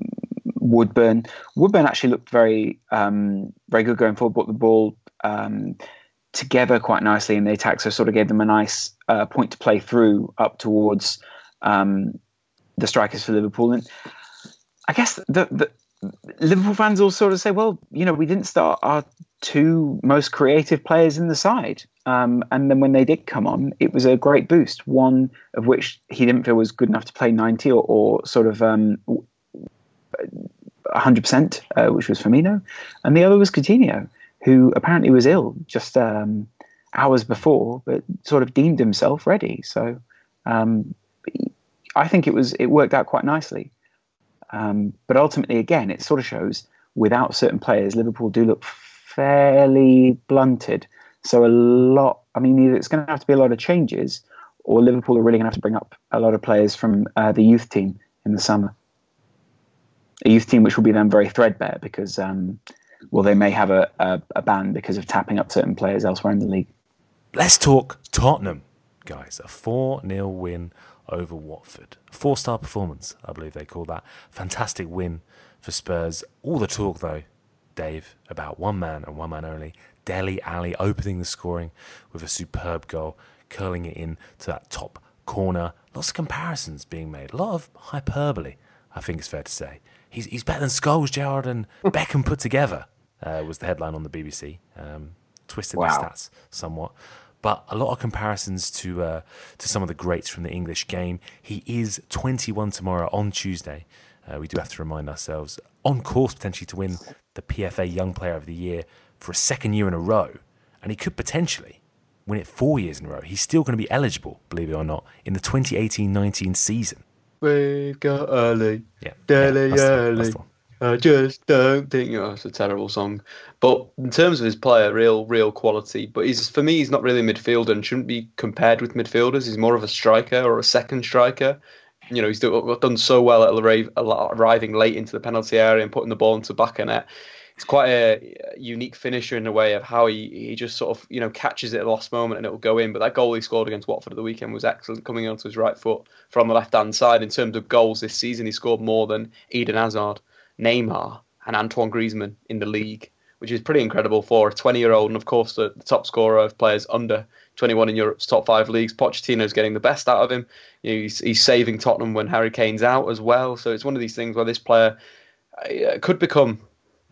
Woodburn. Woodburn actually looked very, um, very good going forward. Brought the ball um, together quite nicely in the attack, so sort of gave them a nice uh, point to play through up towards um, the strikers for Liverpool. And I guess the, the Liverpool fans all sort of say, well, you know, we didn't start our two most creative players in the side. Um, and then when they did come on, it was a great boost. One of which he didn't feel was good enough to play 90 or, or sort of um, 100%, uh, which was Firmino. And the other was Coutinho, who apparently was ill just um, hours before, but sort of deemed himself ready. So um, I think it was it worked out quite nicely. Um, but ultimately, again, it sort of shows without certain players, Liverpool do look fairly blunted. So a lot. I mean, either it's going to have to be a lot of changes, or Liverpool are really going to have to bring up a lot of players from uh, the youth team in the summer. A youth team which will be then very threadbare because, um, well, they may have a, a, a ban because of tapping up certain players elsewhere in the league. Let's talk Tottenham, guys. A 4 0 win over Watford. Four star performance, I believe they call that. Fantastic win for Spurs. All the talk, though, Dave, about one man and one man only. Dele Alli opening the scoring with a superb goal, curling it in to that top corner. Lots of comparisons being made. A lot of hyperbole, I think it's fair to say. He's, he's better than Scholes, Gerrard, and Beckham put together, uh, was the headline on the BBC. Um, twisted Wow. the stats somewhat but a lot of comparisons to uh, to some of the greats from the English game. He is 21 tomorrow on Tuesday. Uh, we do have to remind ourselves on course potentially to win the PFA Young Player of the Year for a second year in a row, and he could potentially win it four years in a row. He's still going to be eligible, believe it or not, in the 2018-19 season. Wake up early. Yeah, Dele that's the- early. that's the. I just don't think oh, it's a terrible song. But in terms of his player, real real quality. But he's for me, he's not really a midfielder and shouldn't be compared with midfielders. He's more of a striker or a second striker. You know, he's do- done so well at arri- arriving late into the penalty area and putting the ball into back of net. He's quite a unique finisher in a way of how he, he just sort of you know catches it at the last moment and it will go in. But that goal he scored against Watford at the weekend was excellent, coming onto his right foot from the left hand side. In terms of goals this season, he scored more than Eden Hazard. Neymar and Antoine Griezmann in the league, which is pretty incredible for a 20 year old and, of course, the, the top scorer of players under 21 in Europe's top five leagues. Pochettino's getting the best out of him. You know, he's, he's saving Tottenham when Harry Kane's out as well. So it's one of these things where this player uh, could become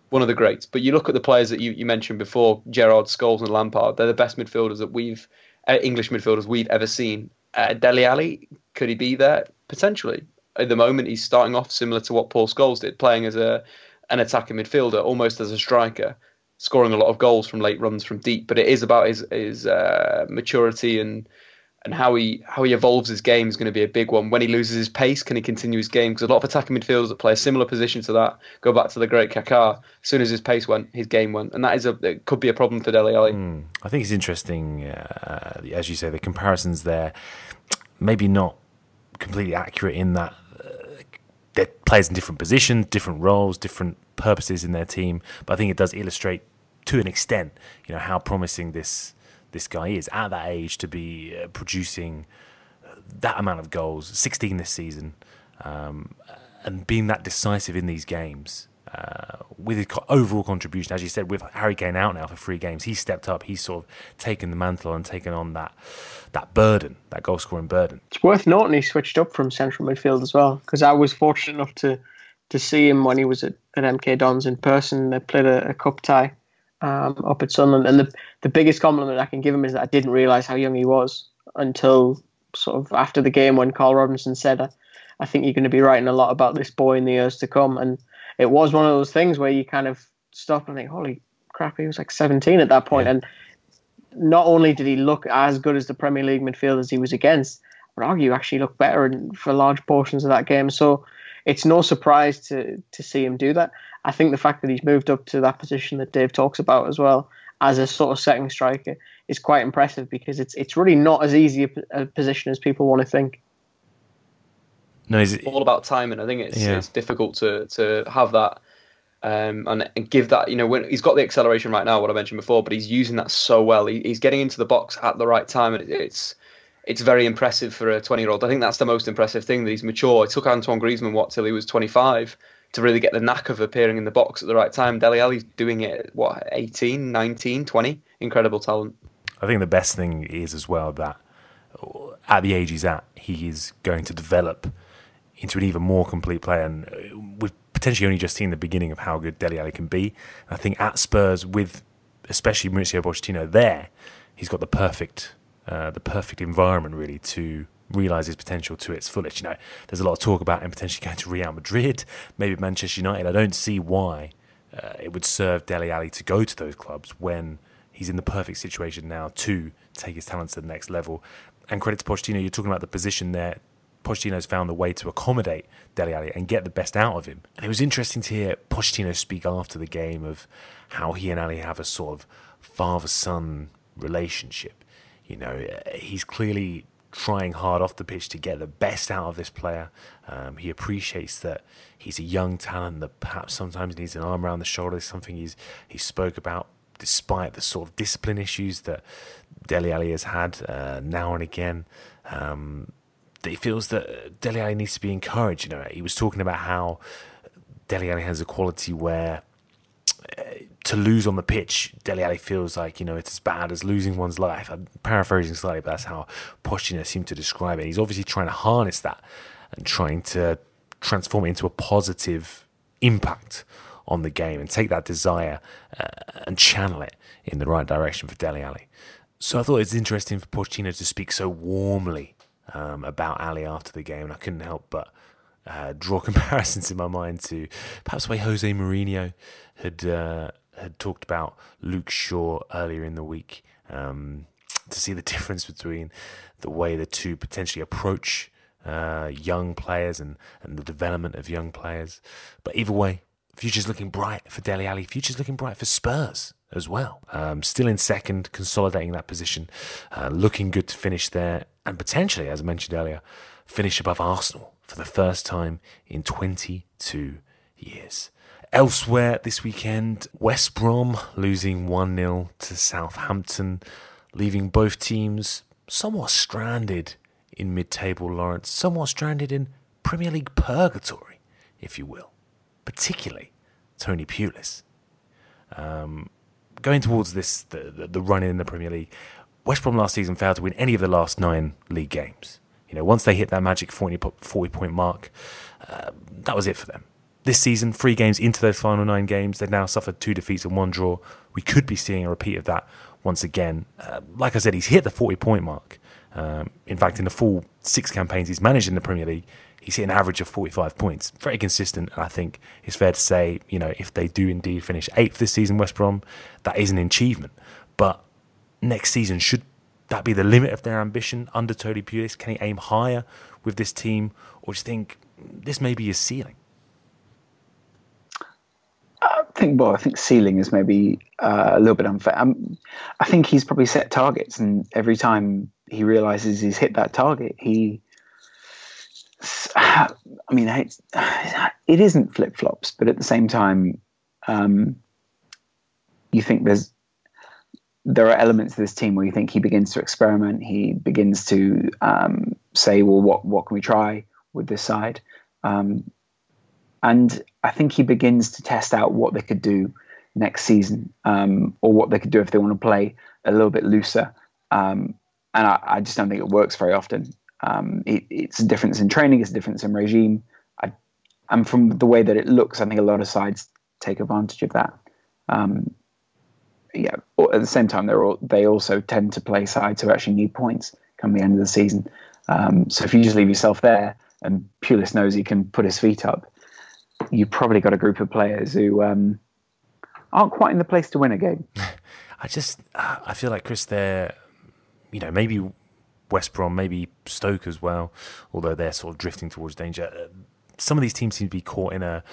one of the greats. But you look at the players that you, you mentioned before, Gerrard, Scholes, and Lampard. They're the best midfielders that we've uh, English midfielders we've ever seen. Uh, Dele Alli, could he be there potentially? At the moment, he's starting off similar to what Paul Scholes did, playing as a an attacking midfielder, almost as a striker, scoring a lot of goals from late runs from deep. But it is about his his uh, maturity and and how he how he evolves his game is going to be a big one. When he loses his pace, can he continue his game? Because a lot of attacking midfielders that play a similar position to that go back to the great Kaká. As soon as his pace went, his game went, and that is a it could be a problem for Dele Alli. Mm, I think it's interesting, uh, as you say, the comparisons there. Maybe not completely accurate in that uh, they're players in different positions, different roles, different purposes in their team. But I think it does illustrate, to an extent, you know how promising this this guy is at that age to be uh, producing that amount of goals, 16 this season, um, and being that decisive in these games. Uh, with his overall contribution, as you said, with Harry Kane out now for three games, he's stepped up. He's sort of taken the mantle and taken on that that burden, that goal scoring burden. It's worth noting he switched up from central midfield as well because I was fortunate enough to to see him when he was at, at MK Dons in person. They played a, a cup tie um, up at Sunderland. And the, the biggest compliment I can give him is that I didn't realise how young he was until sort of after the game when Karl Robinson said, I, I think you're going to be writing a lot about this boy in the years to come. And it was one of those things where you kind of stop and think, holy crap, he was like 17 at that point. Yeah. And not only did he look as good as the Premier League midfielders he was against, but argue actually looked better for large portions of that game. So it's no surprise to to see him do that. I think the fact that he's moved up to that position that Dave talks about as well as a sort of second striker is quite impressive because it's it's really not as easy a position as people want to think. No, it's all about timing. I think it's yeah. it's difficult to to have that um, and, and, give that. You know, when he's got the acceleration right now, what I mentioned before, but he's using that so well. He, he's getting into the box at the right time, and it, it's it's very impressive for a 20 year old. I think that's the most impressive thing that he's mature. It took Antoine Griezmann what till he was 25 to really get the knack of appearing in the box at the right time. Dele Alli's doing it, what, 18, 19, 20? Incredible talent. I think the best thing is as well that at the age he's at, he is going to develop into an even more complete player. And uh, we've potentially only just seen the beginning of how good Dele Alli can be. I think at Spurs, with especially Mauricio Pochettino there, he's got the perfect, uh, the perfect environment really to realise his potential to its fullest. You know, there's a lot of talk about him potentially going to Real Madrid, maybe Manchester United. I don't see why uh, it would serve Dele Alli to go to those clubs when he's in the perfect situation now to take his talents to the next level. And credit to Pochettino, you're talking about the position there. Pochettino's found a way to accommodate Dele Alli and get the best out of him. And it was interesting to hear Pochettino speak after the game of how he and Alli have a sort of father-son relationship. You know, he's clearly trying hard off the pitch to get the best out of this player. Um, he appreciates that he's a young talent that perhaps sometimes needs an arm around the shoulder. Something he's he spoke about, despite the sort of discipline issues that Dele Alli has had uh, now and again. Um, he feels that Dele Alli needs to be encouraged. You know, he was talking about how Dele Alli has a quality where to lose on the pitch, Dele Alli feels like you know it's as bad as losing one's life. I'm paraphrasing slightly, but that's how Pochettino seemed to describe it. He's obviously trying to harness that and trying to transform it into a positive impact on the game and take that desire uh, and channel it in the right direction for Dele Alli. So I thought it's interesting for Pochettino to speak so warmly um, about Alli after the game, and I couldn't help but uh, draw comparisons in my mind to perhaps the way Jose Mourinho had uh, had talked about Luke Shaw earlier in the week. Um, to see the difference between the way the two potentially approach uh, young players and, and the development of young players. But either way, future's looking bright for Dele Alli. Future's looking bright for Spurs as well. Um, still in second, consolidating that position, uh, looking good to finish there, and potentially, as I mentioned earlier, finish above Arsenal for the first time in 22 years. Elsewhere this weekend, West Brom losing 1 0 to Southampton, leaving both teams somewhat stranded in mid table Laurence, somewhat stranded in Premier League purgatory, if you will, particularly Tony Pulis. Um, going towards this, the, the, the run in the Premier League, West Brom last season failed to win any of the last nine league games. You know, once they hit that magic 40, 40 point mark, uh, that was it for them this season, three games into those final nine games, they've now suffered two defeats and one draw. We could be seeing a repeat of that once again. Uh, like I said, he's hit the 40 point mark. Um, in fact, in the full six campaigns he's managed in the Premier League, he's hit an average of 45 points. Very consistent. And I think it's fair to say, you know, if they do indeed finish eighth this season, West Brom, that is an achievement. But next season, should that be the limit of their ambition under Tony Pulis? Can he aim higher with this team? Or do you think this may be his ceiling? I think well, I think ceiling is maybe uh, a little bit unfair. Um, I think he's probably set targets, and every time he realizes he's hit that target, he. I mean, it, it isn't flip flops, but at the same time, um, you think there's there are elements of this team where you think he begins to experiment. He begins to um, say, "Well, what what can we try with this side?" Um, and I think he begins to test out what they could do next season, um, or what they could do if they want to play a little bit looser. Um, and I, I, just don't think it works very often. Um, it, it's a difference in training, it's a difference in regime. I, and from the way that it looks, I think a lot of sides take advantage of that. Um, yeah, at the same time, all, they also tend to play sides who actually need points come the end of the season. Um, so if you just leave yourself there and Pulis knows he can put his feet up, you've probably got a group of players who um, aren't quite in the place to win a game. I just, I feel like Kris, they're, you know, maybe West Brom, maybe Stoke as well, although they're sort of drifting towards danger. Uh, some of these teams seem to be caught in a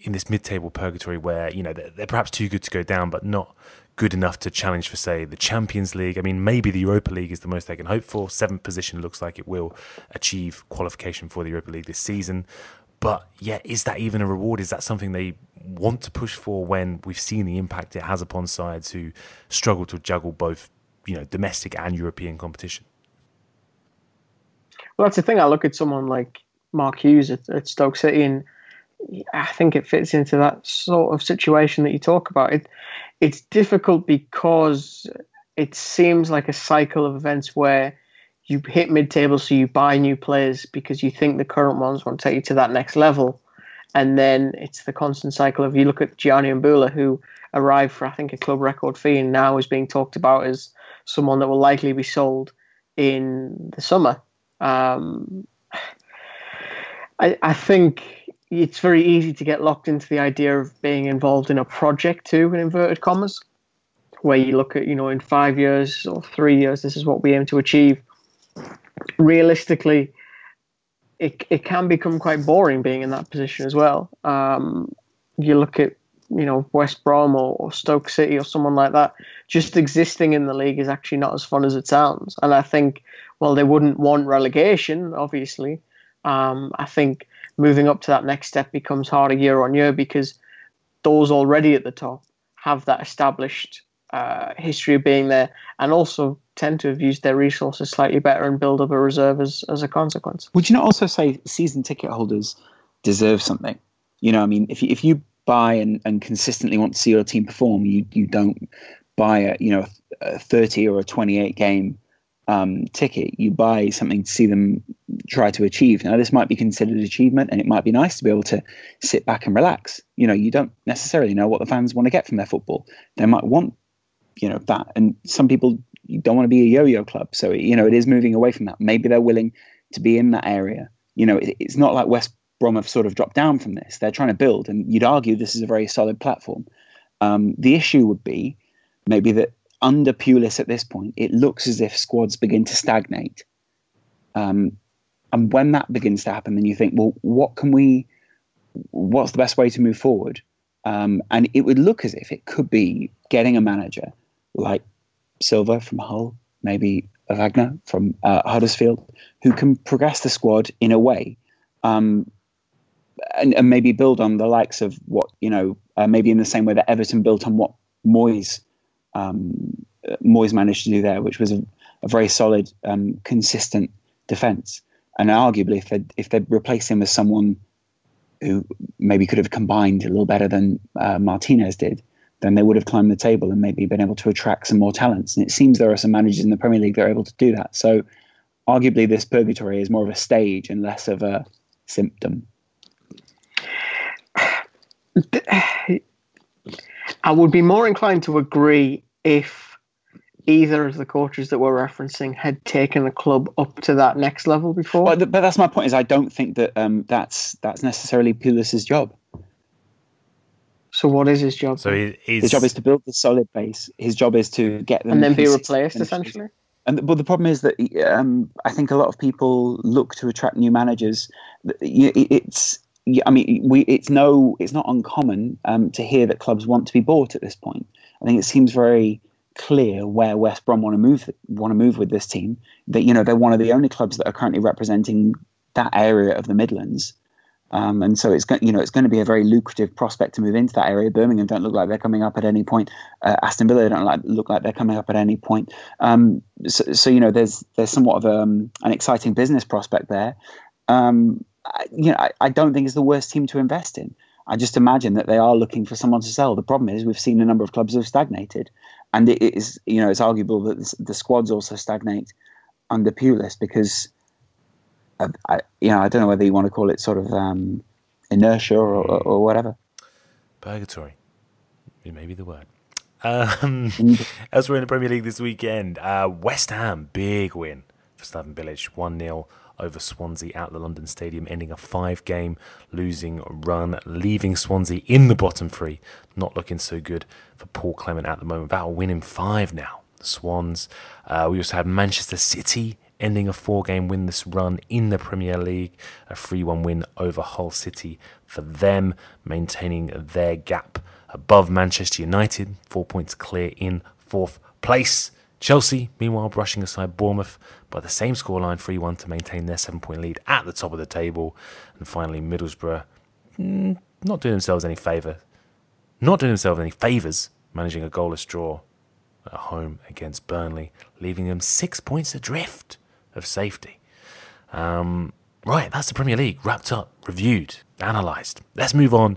in this mid-table purgatory where you know they're, they're perhaps too good to go down, but not good enough to challenge for, say, the Champions League. I mean, maybe the Europa League is the most they can hope for. Seventh position looks like it will achieve qualification for the Europa League this season. But yeah, is that even a reward? Is that something they want to push for when we've seen the impact it has upon sides who struggle to juggle both, you know, domestic and European competition? Well, that's the thing. I look at someone like Mark Hughes at, at Stoke City, and I think it fits into that sort of situation that you talk about. It it's difficult because it seems like a cycle of events where you hit mid-table, so you buy new players because you think the current ones won't take you to that next level, and then it's the constant cycle of you look at Gianni Imbula, who arrived for I think a club record fee, and now is being talked about as someone that will likely be sold in the summer. Um, I, I think it's very easy to get locked into the idea of being involved in a project too, in inverted commas, where you look at, you know, in five years or three years, this is what we aim to achieve realistically, it it can become quite boring being in that position as well. Um, you look at you know West Brom or, or, Stoke City or someone like that. Just existing in the league is actually not as fun as it sounds. And I think, well, they wouldn't want relegation, obviously. Um, I think moving up to that next step becomes harder year on year because those already at the top have that established uh, history of being there, and also tend to have used their resources slightly better and build up a reserve as, as a consequence. Would you not also say season ticket holders deserve something? You know, I mean, if you, if you buy and, and consistently want to see your team perform, you you don't buy a you know a 30 or a 28 game um, ticket. You buy something to see them try to achieve. Now, this might be considered achievement, and it might be nice to be able to sit back and relax. You know, you don't necessarily know what the fans want to get from their football. They might want you know that and some people don't want to be a yo-yo club so you know it is moving away from that maybe they're willing to be in that area you know it, it's not like west brom have sort of dropped down from this they're trying to build and you'd argue this is a very solid platform um, the issue would be maybe that under Pulis at this point it looks as if squads begin to stagnate. Um, and when that begins to happen then you think well what can we what's the best way to move forward? Um, and it would look as if it could be getting a manager like Silva from Hull, maybe Wagner from uh, Huddersfield, who can progress the squad in a way, um, and, and, maybe build on the likes of what you know, uh, maybe in the same way that Everton built on what Moyes um, Moyes managed to do there, which was a, a very solid, um, consistent defence. And arguably, if they if they replace him with someone who maybe could have combined a little better than uh, Martinez did, then they would have climbed the table and maybe been able to attract some more talents. And it seems there are some managers in the Premier League that are able to do that. So, arguably, this purgatory is more of a stage and less of a symptom. I would be more inclined to agree if either of the coaches that we're referencing had taken the club up to that next level before. But, but that's my point. Is I don't think that um, that's that's necessarily Pulis's job. So what is his job? So he, he's, His job is to build the solid base. His job is to get them and then be replaced essentially. And but the problem is that um, I think a lot of people look to attract new managers. It's y- I mean we it's no it's not uncommon um, to hear that clubs want to be bought at this point. I think it seems very clear where West Brom want to move want to move with this team. That you know they're one of the only clubs that are currently representing that area of the Midlands. Um, and so it's go- you know it's going to be a very lucrative prospect to move into that area. Birmingham don't look like they're coming up at any point. Uh, Aston Villa don't like, look like they're coming up at any point. Um, so, so you know there's there's somewhat of um, an exciting business prospect there. Um, you know I, I don't think it's the worst team to invest in. I just imagine that they are looking for someone to sell. The problem is we've seen a number of clubs have stagnated, and it is you know it's arguable that the, the squads also stagnate under Pulis because I, I, you know, I don't know whether you want to call it sort of um, inertia or, or, or whatever. Purgatory. It may be the word. Um, elsewhere in the Premier League this weekend, uh, West Ham, big win for Slaven Bilić, 1 0 over Swansea at the London Stadium, ending a five game losing run, leaving Swansea in the bottom three. Not looking so good for Paul Clement at the moment. A win in five now. The Swans. Uh, we also had Manchester City ending a four game winless run in the Premier League, a 3 1 win over Hull City for them, maintaining their gap above Manchester United, four points clear in fourth place. Chelsea, meanwhile, brushing aside Bournemouth by the same scoreline 3 1 to maintain their seven point lead at the top of the table. And finally, Middlesbrough, mm, not doing themselves any favour, not doing themselves any favours, managing a goalless draw at home against Burnley, leaving them six points adrift of safety. Um, right, that's the Premier League wrapped up, reviewed, analysed. Let's move on.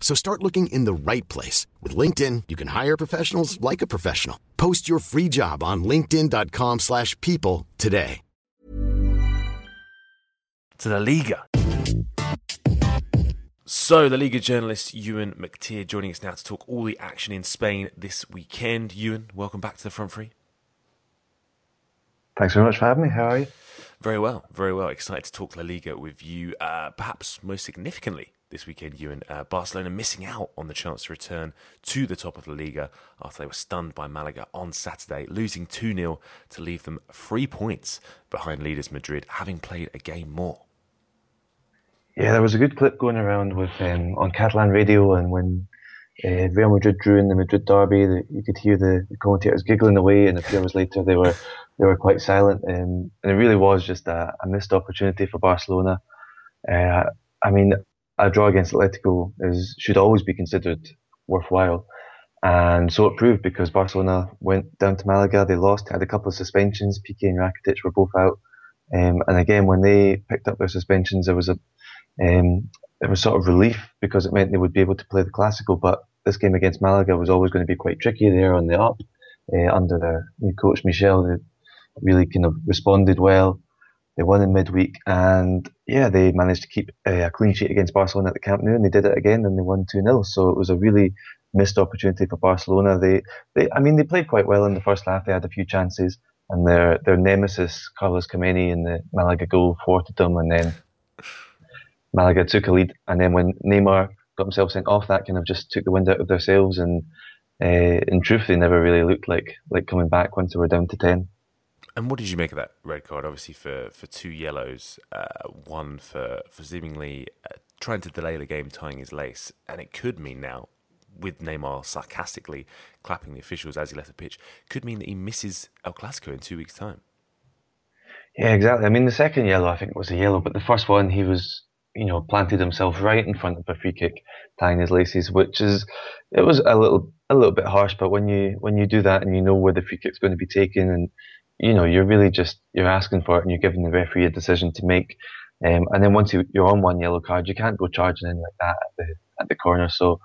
So start looking in the right place. With LinkedIn, you can hire professionals like a professional. Post your free job on linkedin.com slash people today. to the Liga. So, the Liga journalist Euan McTear joining us now to talk all the action in Spain this weekend. Euan, welcome back to the front three. Thanks very much for having me. How are you? Very well, very well. Excited to talk La Liga with you. Uh, perhaps most significantly this weekend, Euan, uh, Barcelona missing out on the chance to return to the top of La Liga after they were stunned by Malaga on Saturday, losing 2 0 to leave them three points behind leaders Madrid, having played a game more. Yeah, there was a good clip going around with um, on Catalan radio, and when uh, Real Madrid drew in the Madrid derby, the, you could hear the, the commentators giggling away, and a few hours later they were they were quite silent, um, and it really was just a, a missed opportunity for Barcelona. Uh, I mean, a draw against Atletico is should always be considered worthwhile, and so it proved because Barcelona went down to Malaga, they lost, had a couple of suspensions. Piqué and Rakitic were both out, um, and again when they picked up their suspensions, there was a um, there was sort of relief because it meant they would be able to play the Clásico. But this game against Malaga was always going to be quite tricky. There on the up uh, under their new coach Michel, they really kind of responded well. They won in midweek, and yeah, they managed to keep uh, a clean sheet against Barcelona at the Camp Nou, and they did it again, and they won two 0 So it was a really missed opportunity for Barcelona. They, they, I mean, they played quite well in the first half. They had a few chances, and their their nemesis Carlos Kameni in the Malaga goal thwarted them, and then Malaga took a lead, and then when Neymar got himself sent off, that kind of just took the wind out of their sails. And uh, in truth, they never really looked like like coming back once they were down to ten. And what did you make of that red card? Obviously, for, for two yellows, uh, one for for seemingly uh, trying to delay the game, tying his lace, and it could mean now, with Neymar sarcastically clapping the officials as he left the pitch, could mean that he misses El Clasico in two weeks' time. Yeah, exactly. I mean, the second yellow I think was a yellow, but the first one he was, you know, planted himself right in front of a free kick, tying his laces, which is it was a little a little bit harsh. But when you when you do that and you know where the free kick's going to be taken and you know, you're really just you're asking for it and you're giving the referee a decision to make. Um, and then once you, are on one yellow card, you can't go charging in like that at the at the corner. So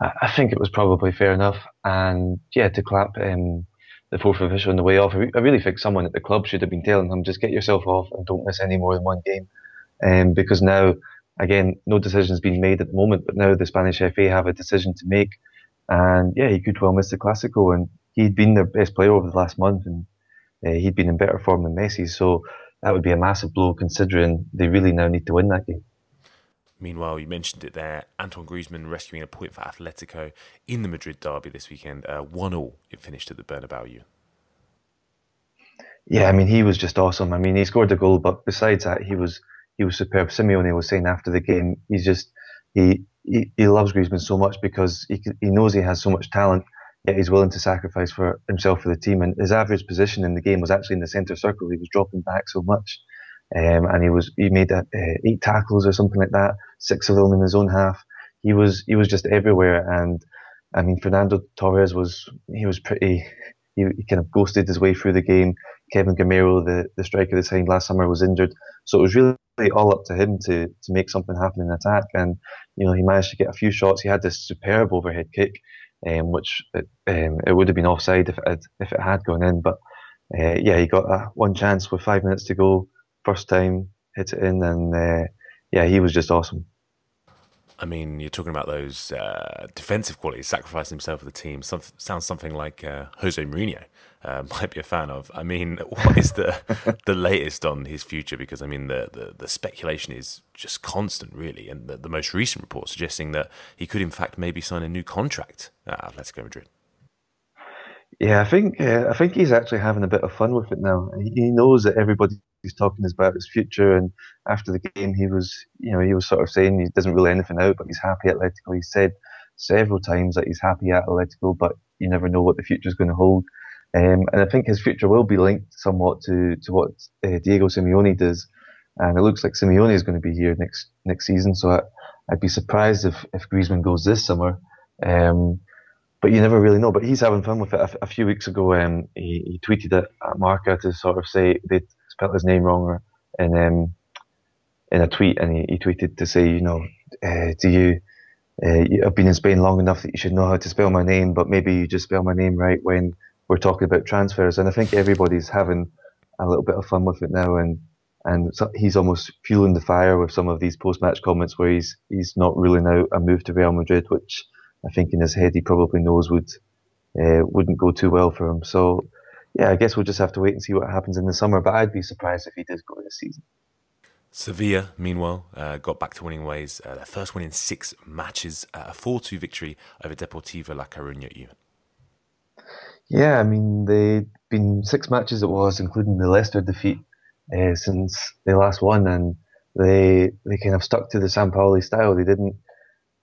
I think it was probably fair enough. And yeah, to clap um, the fourth official on the way off, I really think someone at the club should have been telling him just get yourself off and don't miss any more than one game. Um, because now, again, no decision's been made at the moment, but now the Spanish FA have a decision to make. And yeah, he could well miss the Clasico, and he'd been their best player over the last month, and uh, he'd been in better form than Messi, so that would be a massive blow considering they really now need to win that game. Meanwhile, you mentioned it there. Antoine Griezmann rescuing a point for Atletico in the Madrid derby this weekend. Uh, one all, it finished at the Bernabeu. Yeah, I mean he was just awesome. I mean he scored the goal, but besides that, he was he was superb. Simeone was saying after the game, he's just he he, he loves Griezmann so much because he he knows he has so much talent, yet he's willing to sacrifice for himself for the team. And his average position in the game was actually in the centre circle. He was dropping back so much, um, and he was he made uh, eight tackles or something like that, six of them in his own half. He was he was just everywhere. And I mean, Fernando Torres was he was pretty. He, he kind of ghosted his way through the game. Kevin Gameiro, the, the striker they signed last summer, was injured, so it was really all up to him to to make something happen in attack. And you know, he managed to get a few shots. He had this superb overhead kick um, which it, um, it would have been offside if it had, if it had gone in. But uh, yeah, he got a, one chance with five minutes to go, first time hit it in, and uh, yeah, he was just awesome. I mean, you're talking about those uh, defensive qualities, sacrificing himself for the team. Some, sounds something like uh, Jose Mourinho uh, might be a fan of. I mean, what is the the latest on his future? Because I mean, the, the, the speculation is just constant, really, and the, the, most recent report suggesting that he could, in fact, maybe sign a new contract at Atletico Madrid. Yeah, I think I think he's actually having a bit of fun with it now. He knows that everybody he's talking about his future. And after the game, he was, you know, he was sort of saying he doesn't rule anything out, but he's happy at Atletico. He said several times that he's happy at Atletico, but you never know what the future is going to hold. Um, and I think his future will be linked somewhat to to what uh, Diego Simeone does. And it looks like Simeone is going to be here next next season. So I, would be surprised if if Griezmann goes this summer. Um, but you never really know. But he's having fun with it. A, few weeks ago, um, he, he tweeted at, at Marca to sort of say they spelled his name wrong in um, in a tweet, and he, he tweeted to say, you know, uh, do you, uh, have been in Spain long enough that you should know how to spell my name, but maybe you just spell my name right when we're talking about transfers. And I think everybody's having a little bit of fun with it now, and and so he's almost fueling the fire with some of these post-match comments where he's he's not ruling out a move to Real Madrid, which I think in his head he probably knows would uh, wouldn't go too well for him. So yeah, I guess we'll just have to wait and see what happens in the summer. But I'd be surprised if he does go this season. Sevilla, meanwhile, uh, got back to winning ways. Uh, their first win in six matches, uh, a 4 2 victory over Deportivo La Coruña even. Yeah, I mean, they'd been six matches it was, including the Leicester defeat, uh, since they last won, and they they kind of stuck to the Sampaoli style. They didn't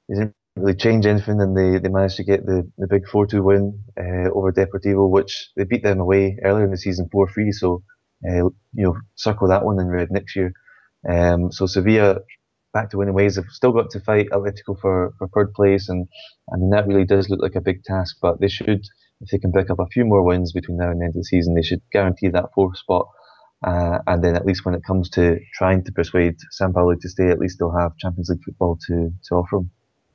they didn't really change anything, and they, they managed to get the, the big 4 2 win uh, over Deportivo, which they beat them away earlier in the season 4 3. So, uh, you know, circle that one in red next year. Um, so Sevilla back to winning ways. They've still got to fight Atletico for, for third place, and I mean that really does look like a big task. But they should, if they can pick up a few more wins between now and the end of the season, they should guarantee that fourth spot. Uh, and then at least when it comes to trying to persuade Sampaoli to stay, at least they'll have Champions League football to to offer them.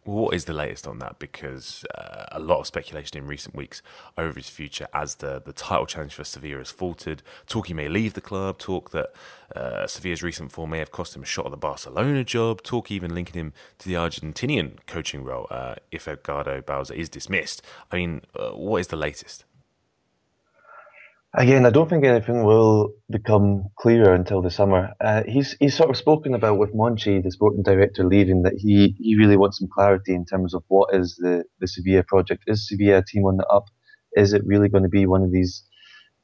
What is the latest on that? Because uh, a lot of speculation in recent weeks over his future as the, the title challenge for Sevilla has faltered. Talk he may leave the club, talk that uh, Sevilla's recent form may have cost him a shot at the Barcelona job, talk even linking him to the Argentinian coaching role uh, if Edgardo Bauza is dismissed. I mean, uh, what is the latest? Again, I don't think anything will become clearer until the summer. Uh, he's he's sort of spoken about with Monchi, the sporting director, leaving that he, he really wants some clarity in terms of what is the, the Sevilla project. Is Sevilla a team on the up? Is it really going to be one of these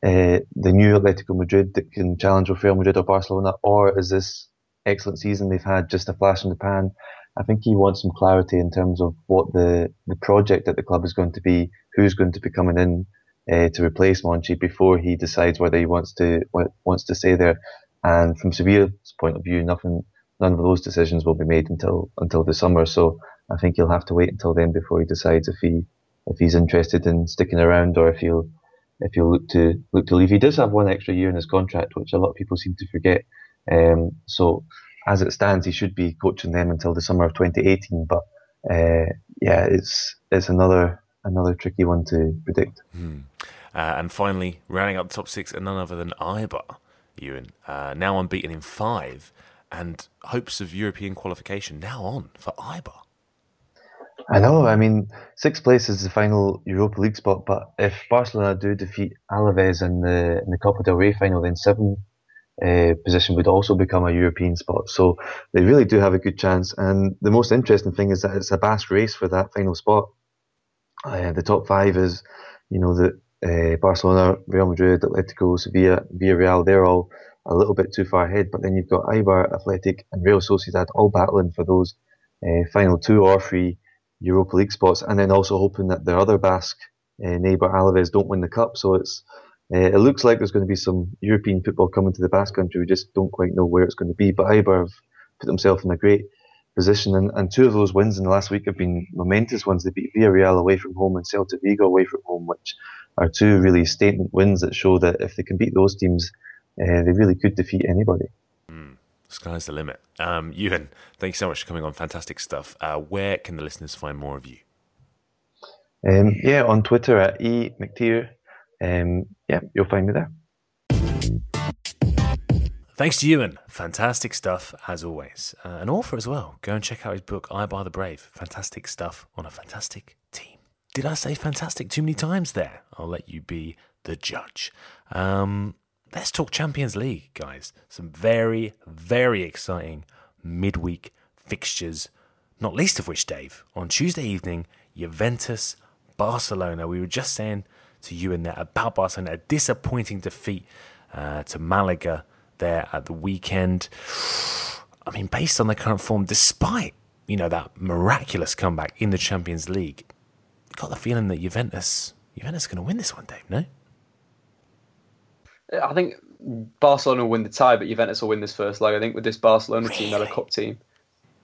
uh, the new Atletico Madrid that can challenge with Real Madrid or Barcelona, or is this excellent season they've had just a flash in the pan? I think he wants some clarity in terms of what the, the project at the club is going to be, who's going to be coming in uh, to replace Monchi before he decides whether he wants to wants to stay there. And from Sevilla's point of view, nothing, none of those decisions will be made until until the summer. So I think he'll have to wait until then before he decides if he if he's interested in sticking around or if he'll if he'll look to look to leave. He does have one extra year in his contract, which a lot of people seem to forget. Um, so as it stands, he should be coaching them until the summer of 2018. But uh, yeah, it's it's another another tricky one to predict. Hmm. Uh, and finally, rounding up the top six, and none other than Eibar, Euan, uh, now unbeaten in five, and hopes of European qualification now on for Eibar. I know. I mean, sixth place is the final Europa League spot, but if Barcelona do defeat Alaves in the in the Copa del Rey final, then seven uh, position would also become a European spot. So they really do have a good chance. And the most interesting thing is that it's a Basque race for that final spot. Uh, the top five is, you know, the uh, Barcelona, Real Madrid, Atletico, Sevilla, Villarreal. They're all a little bit too far ahead. But then you've got Eibar, Athletic, and Real Sociedad all battling for those uh, final two or three Europa League spots, and then also hoping that their other Basque uh, neighbour Alaves don't win the cup. So it's it looks like there's going to be some European football coming to the Basque Country. We just don't quite know where it's going to be. But Eibar have put themselves in a great position, and, and two of those wins in the last week have been momentous ones. They beat Villarreal away from home and Celta Vigo away from home, which are two really statement wins that show that if they can beat those teams, uh, they really could defeat anybody. Mm, sky's the limit. Um, Euan, thank you so much for coming on. Fantastic stuff. Uh, where can the listeners find more of you? Um, yeah, on Twitter at e mcteer. Um, yeah, you'll find me there. Thanks to Euan. Fantastic stuff, as always. Uh, an author as well. Go and check out his book, Eibar the Brave. Fantastic stuff on a fantastic. Did I say fantastic too many times there? I'll let you be the judge. Um, let's talk Champions League, guys. Some very, very exciting midweek fixtures, not least of which, Dave, on Tuesday evening, Juventus Barcelona. We were just saying to you in there about Barcelona. A disappointing defeat uh, to Malaga there at the weekend. I mean, based on the current form, despite you know that miraculous comeback in the Champions League, got the feeling that Juventus Juventus are going to win this one, Dave. No. I think Barcelona will win the tie, but Juventus will win this first leg. I think with this Barcelona really? team, they're a cup team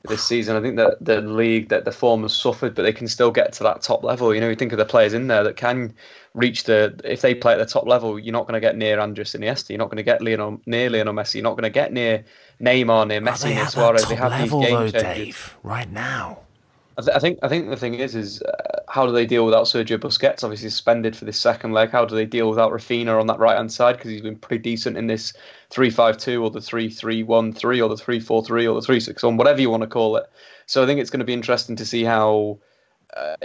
this season. I think that the league, that the form has suffered, but they can still get to that top level. You know, you think of the players in there that can reach the. If they play at the top level, you're not going to get near Andres Iniesta. You're not going to get Lionel, near Lionel Messi. You're not going to get near Neymar, near Messi, near Suarez. They have level, these game though, changers. Dave, right now. I, th- I, think I think the thing is is uh, how do they deal without Sergio Busquets? Obviously suspended for this second leg. How do they deal without Rafinha on that right hand side because he's been pretty decent in this three-five-two or the three-three-one-three or the three-four-three or the three-six-one, whatever you want to call it. So I think it's going to be interesting to see how uh,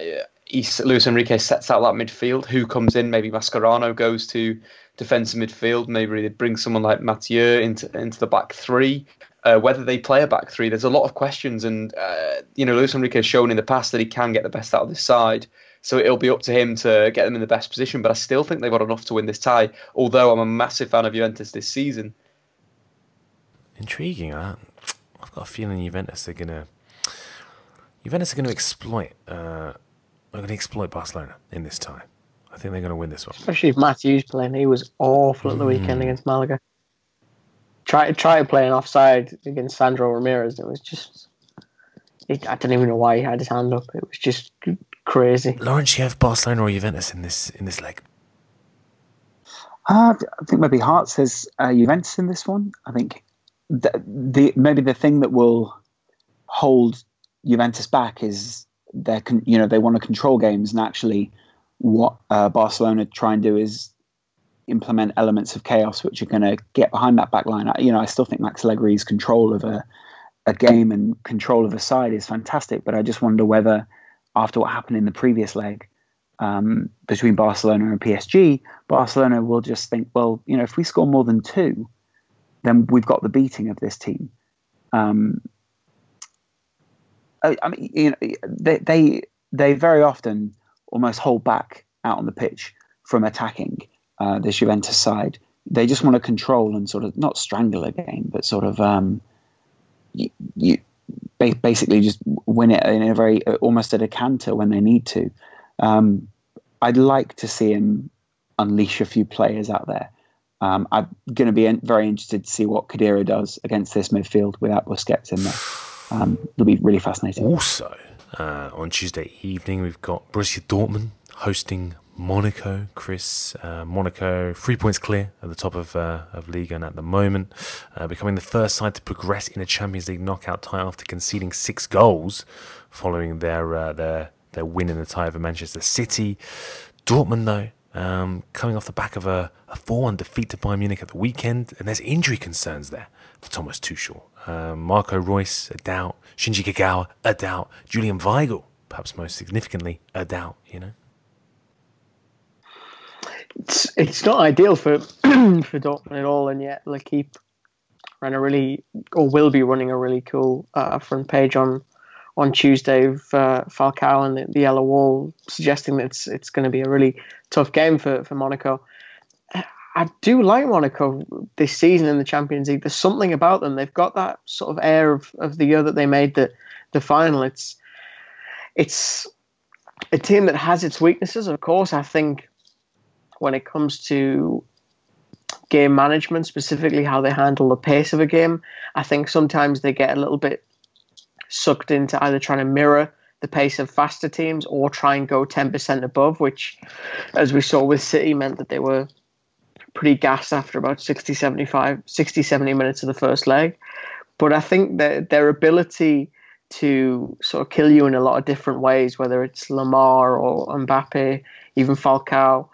Luis Enrique sets out that midfield. Who comes in? Maybe Mascherano goes to defensive midfield. Maybe they bring someone like Mathieu into into the back three. Uh, whether they play a back three, there's a lot of questions, and uh, you know Luis Enrique has shown in the past that he can get the best out of this side. So it'll be up to him to get them in the best position. But I still think they've got enough to win this tie. Although I'm a massive fan of Juventus this season. Intriguing. I've got a feeling Juventus are gonna Juventus are going to exploit. Uh, are going to exploit Barcelona in this tie. I think they're going to win this one. Especially if Mathieu's playing. He was awful at the weekend Mm. against Malaga. Try try to play an offside against Sandro Ramirez. It was just. It, I don't even know why he had his hand up. It was just crazy. Laurence, you have Barcelona or Juventus in this in this leg? Uh, I think maybe Hart says uh, Juventus in this one. I think the, the maybe the thing that will hold Juventus back is they can you know they want to control games and actually what uh, Barcelona try and do is implement elements of chaos which are going to get behind that back line. I- You know, I still think Max Allegri's control of a a game and control of a side is fantastic, but I just wonder whether after what happened in the previous leg um, between Barcelona and PSG, Barcelona will just think, well, you know, if we score more than two, then we've got the beating of this team. Um, I, I mean, you know, they, they they very often almost hold back out on the pitch from attacking, uh, this Juventus side. They just want to control and sort of not strangle a game, but sort of um, you, you basically just win it in a very almost at a canter when they need to. Um, I'd like to see him unleash a few players out there. Um, I'm going to be very interested to see what Khedira does against this midfield without Busquets in there. Um, it'll be really fascinating. Also, uh, on Tuesday evening, we've got Borussia Dortmund hosting Monaco. Kris, uh, Monaco, three points clear at the top of uh, of Liga at the moment, uh, becoming the first side to progress in a Champions League knockout tie after conceding six goals following their uh, their their win in the tie over Manchester City. Dortmund, though, um, coming off the back of a, a 4 1 defeat to Bayern Munich at the weekend, and there's injury concerns there for Thomas Tuchel. Um, Marco Reus, a doubt. Shinji Kagawa, a doubt. Julian Weigl, perhaps most significantly, a doubt, you know? It's, it's not ideal for for Dortmund at all, and yet L'Equipe ran a really, or will be running a really cool uh, front page on on Tuesday of uh, Falcao and the, the, yellow wall, suggesting that it's it's going to be a really tough game for, for Monaco. I do like Monaco this season in the Champions League. There's something about them. They've got that sort of air of, of the year that they made the the final. It's it's a team that has its weaknesses, of course. I think when it comes to game management, specifically how they handle the pace of a game, I think sometimes they get a little bit sucked into either trying to mirror the pace of faster teams or try and go 10% above, which, as we saw with City, meant that they were pretty gassed after about 60, 75, 60, 70 minutes of the first leg. But I think that their ability to sort of kill you in a lot of different ways, whether it's Lemar or Mbappe, even Falcao,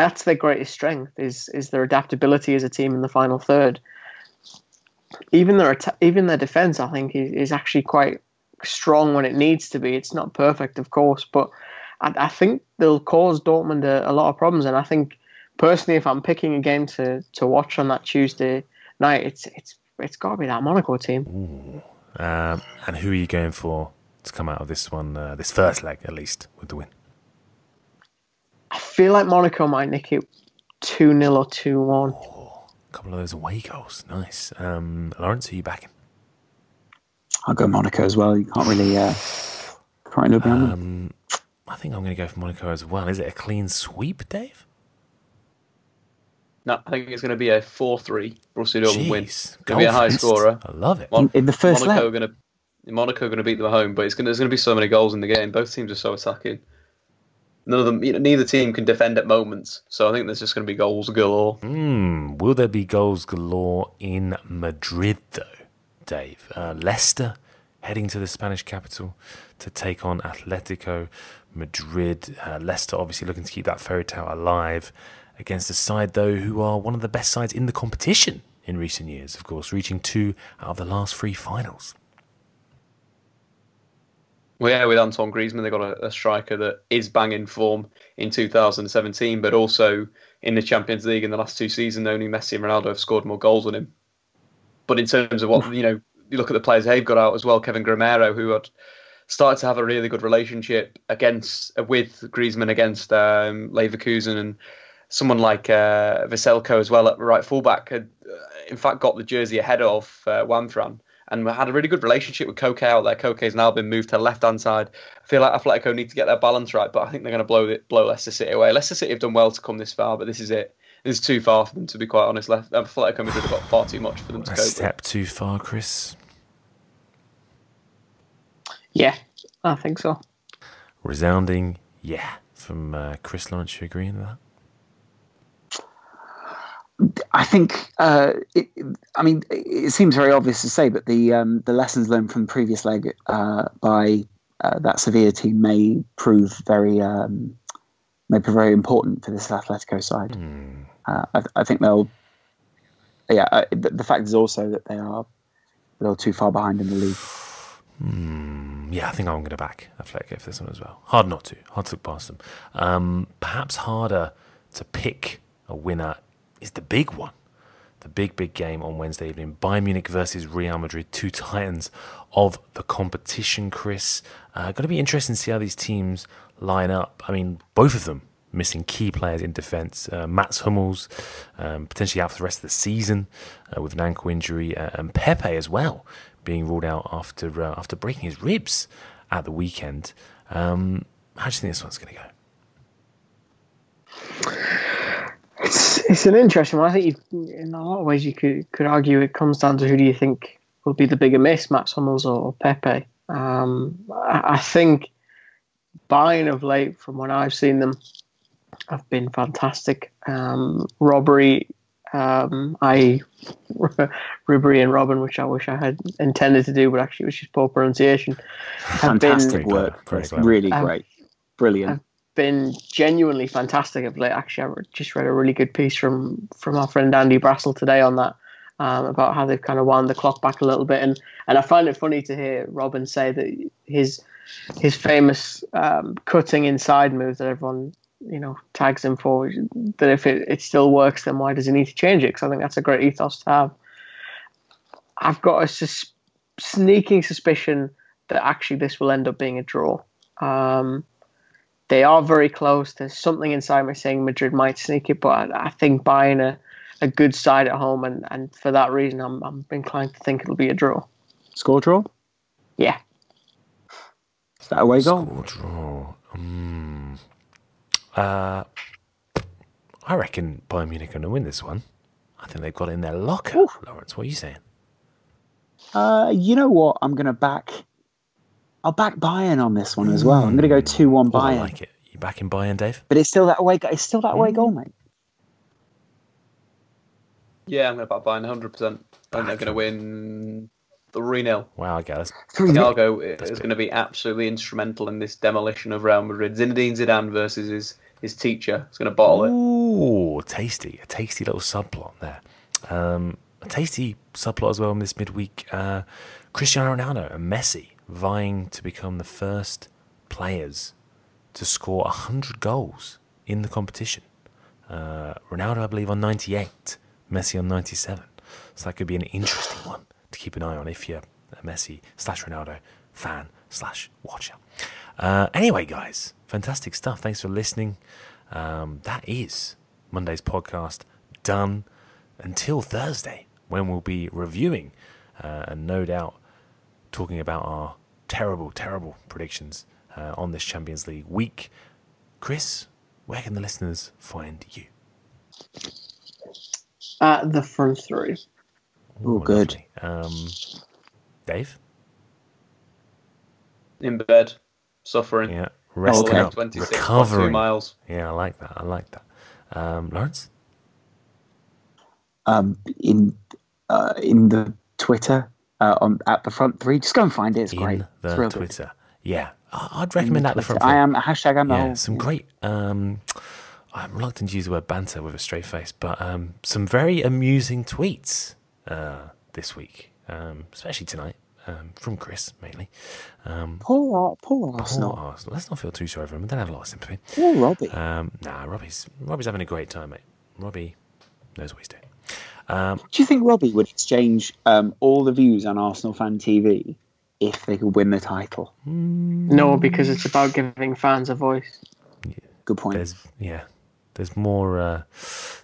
that's their greatest strength is is their adaptability as a team in the final third even their even their defense, I think, is, is actually quite strong when it needs to be. It's not perfect, of course, but I, I think they'll cause Dortmund a, a, lot of problems. And I think personally, if I'm picking a game to, to watch on that Tuesday night, it's it's it's got to be that Monaco team. Um, and who are you going for to come out of this one, uh, this first leg at least, with the win? I feel like Monaco might nick it 2 0 or 2 1. A couple of those away goals. Nice. Um, Laurence, are you backing? I'll go Monaco as well. You can't really, uh, can't really um, I think I'm going to go for Monaco as well. Is it a clean sweep, Dave? No, I think it's going to be a 4-3 Borussia Dortmund win. It's going to be a high scorer. I love it. Mon- in, in, the first Monaco leg. going to Monaco going to beat them at home, but it's going to, there's going to be so many goals in the game. Both teams are so attacking none of them, you know, neither team can defend at moments. So I think there's just going to be goals galore. Mm, will there be goals galore in Madrid, though, Dave? Uh, Leicester heading to the Spanish capital to take on Atletico Madrid. Uh, Leicester obviously looking to keep that fairy tale alive against a side, though, who are one of the best sides in the competition in recent years, of course, reaching two out of the last three finals. Well, yeah, with Antoine Griezmann, they've got a, a, striker that is banging form in 2017, but also in the Champions League in the last two seasons, only Messi and Ronaldo have scored more goals than him. But in terms of what, you know, you look at the players they've got out as well, Kevin Gameiro, who had started to have a really good relationship against with Griezmann against um, Leverkusen and someone like uh, Vrsaljko as well at right fullback had, uh, in fact, got the jersey ahead of uh, Juanfran and we had a really good relationship with Koke out there. Koke's now been moved to the left hand side. I feel like Atletico need to get their balance right, but I think they're going to blow it, blow Leicester City away. Leicester City have done well to come this far, but this is it. This is too far for them to be quite honest. Atletico Madrid have got far too much for them to a cope. Step with. too far, Kris. Yeah, I think so. Resounding, yeah, from uh, Kris Laurence. You agreeing with that? I think, uh, it, I mean, it seems very obvious to say, but the um, the lessons learned from the previous leg uh, by uh, that Sevilla team may prove very um, may prove very important for this Atletico side. Mm. I, I, think they'll. Yeah, uh, the, the, fact is also that they are a little too far behind in the league. Mm, yeah, I think I'm going to back Atletico for this one as well. Hard not to. Hard to look past them. Um, perhaps harder to pick a winner is the big one. The big, big game on Wednesday evening. Bayern Munich versus Real Madrid, two titans of the competition, Kris. Uh, going to be interesting to see how these teams line up. I mean, both of them missing key players in defence. Uh, Mats Hummels um, potentially out for the rest of the season uh, with an ankle injury, uh, and Pepe as well being ruled out after uh, after breaking his ribs at the weekend. Um, how do you think this one's going to go? It's it's an interesting one. I think you, in a lot of ways you could could argue it comes down to who do you think will be the bigger miss, Mats Hummels or, or Pepe. Um, I, I think Bayern of late, from when I've seen them, have been fantastic. Um, Ribery, um, I Ribery and Robin, which I wish I had intended to do, but actually it was just poor pronunciation. Fantastic been, work, really great, brilliant. Been genuinely fantastic of late. Actually, I just read a really good piece from from our friend Andy Brassell today on that. Um, about how they've kind of wound the clock back a little bit, and and I find it funny to hear Robin say that his his famous um, cutting inside move that everyone you know tags him for that if it, it still works then why does he need to change it because i think that's a great ethos to have i've got a sus- sneaking suspicion that actually this will end up being a draw um, they are very close there's something inside me saying madrid might sneak it but i, I think Bayern a, a good side at home and, and for that reason I'm, I'm inclined to think it'll be a draw score draw yeah is that away goal score draw um, uh, I reckon Bayern Munich are going to win this one. I think they've got it in their locker. Ooh. Laurence, what are you saying? Uh, you know what? I'm going to back. I'll back Bayern on this one as well. I'm going to go two-one Bayern. I like it. You backing Bayern, Dave? But it's still that away. It's still that away mm. goal, mate. Yeah, I'm going to back Bayern 100. percent I think they're going to win 3 0. Wow, I guess. Thiago is going to be absolutely instrumental in this demolition of Real Madrid. Zinedine Zidane versus his, his teacher is going to bottle it. Ooh, tasty. A tasty little subplot there. Um, a tasty subplot as well in this midweek. Uh, Cristiano Ronaldo and Messi vying to become the first players to score 100 goals in the competition. Uh, Ronaldo, I believe, on 98, Messi on 97. So that could be an interesting one to keep an eye on if you're a Messi slash Ronaldo fan slash watcher. Uh, anyway, guys, fantastic stuff. Thanks for listening. Um, that is Monday's podcast done until Thursday when we'll be reviewing uh, and no doubt talking about our terrible, terrible predictions uh, on this Champions League week. Kris, where can the listeners find you? At the front three. Oh, good. Um, Dave? In bed, suffering. Yeah, resting up, recovering. miles. Yeah, I like that. I like that. Um, Laurence? Um, in uh, in the Twitter uh, on at the front three, just go and find it. It's in great. The it's Twitter. Good. Yeah, I'd recommend at the front. I am hashtag. I'm yeah, some great. Um, I'm reluctant to use the word banter with a straight face, but um, some very amusing tweets uh, this week, um, especially tonight. Um, from Kris mainly. Um, poor, poor Arsenal. Poor Arsenal. Let's not feel too sorry for him. I don't have a lot of sympathy. Poor Robbie. Um, nah, Robbie's Robbie's having a great time, mate. Robbie knows what he's doing. Um, Do you think Robbie would exchange um, all the views on Arsenal fan TV if they could win the title? No, because it's about giving fans a voice. Yeah, Good point. There's yeah, there's more, uh,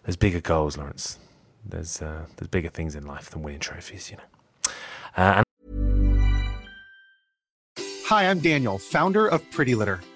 there's bigger goals, Laurence. There's uh, there's bigger things in life than winning trophies, you know. Uh, and Hi, I'm Daniel, founder of Pretty Litter.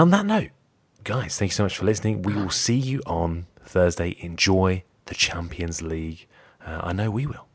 On that note, guys, thank you so much for listening. We will see you on Thursday. Enjoy the Champions League. Uh, I know we will.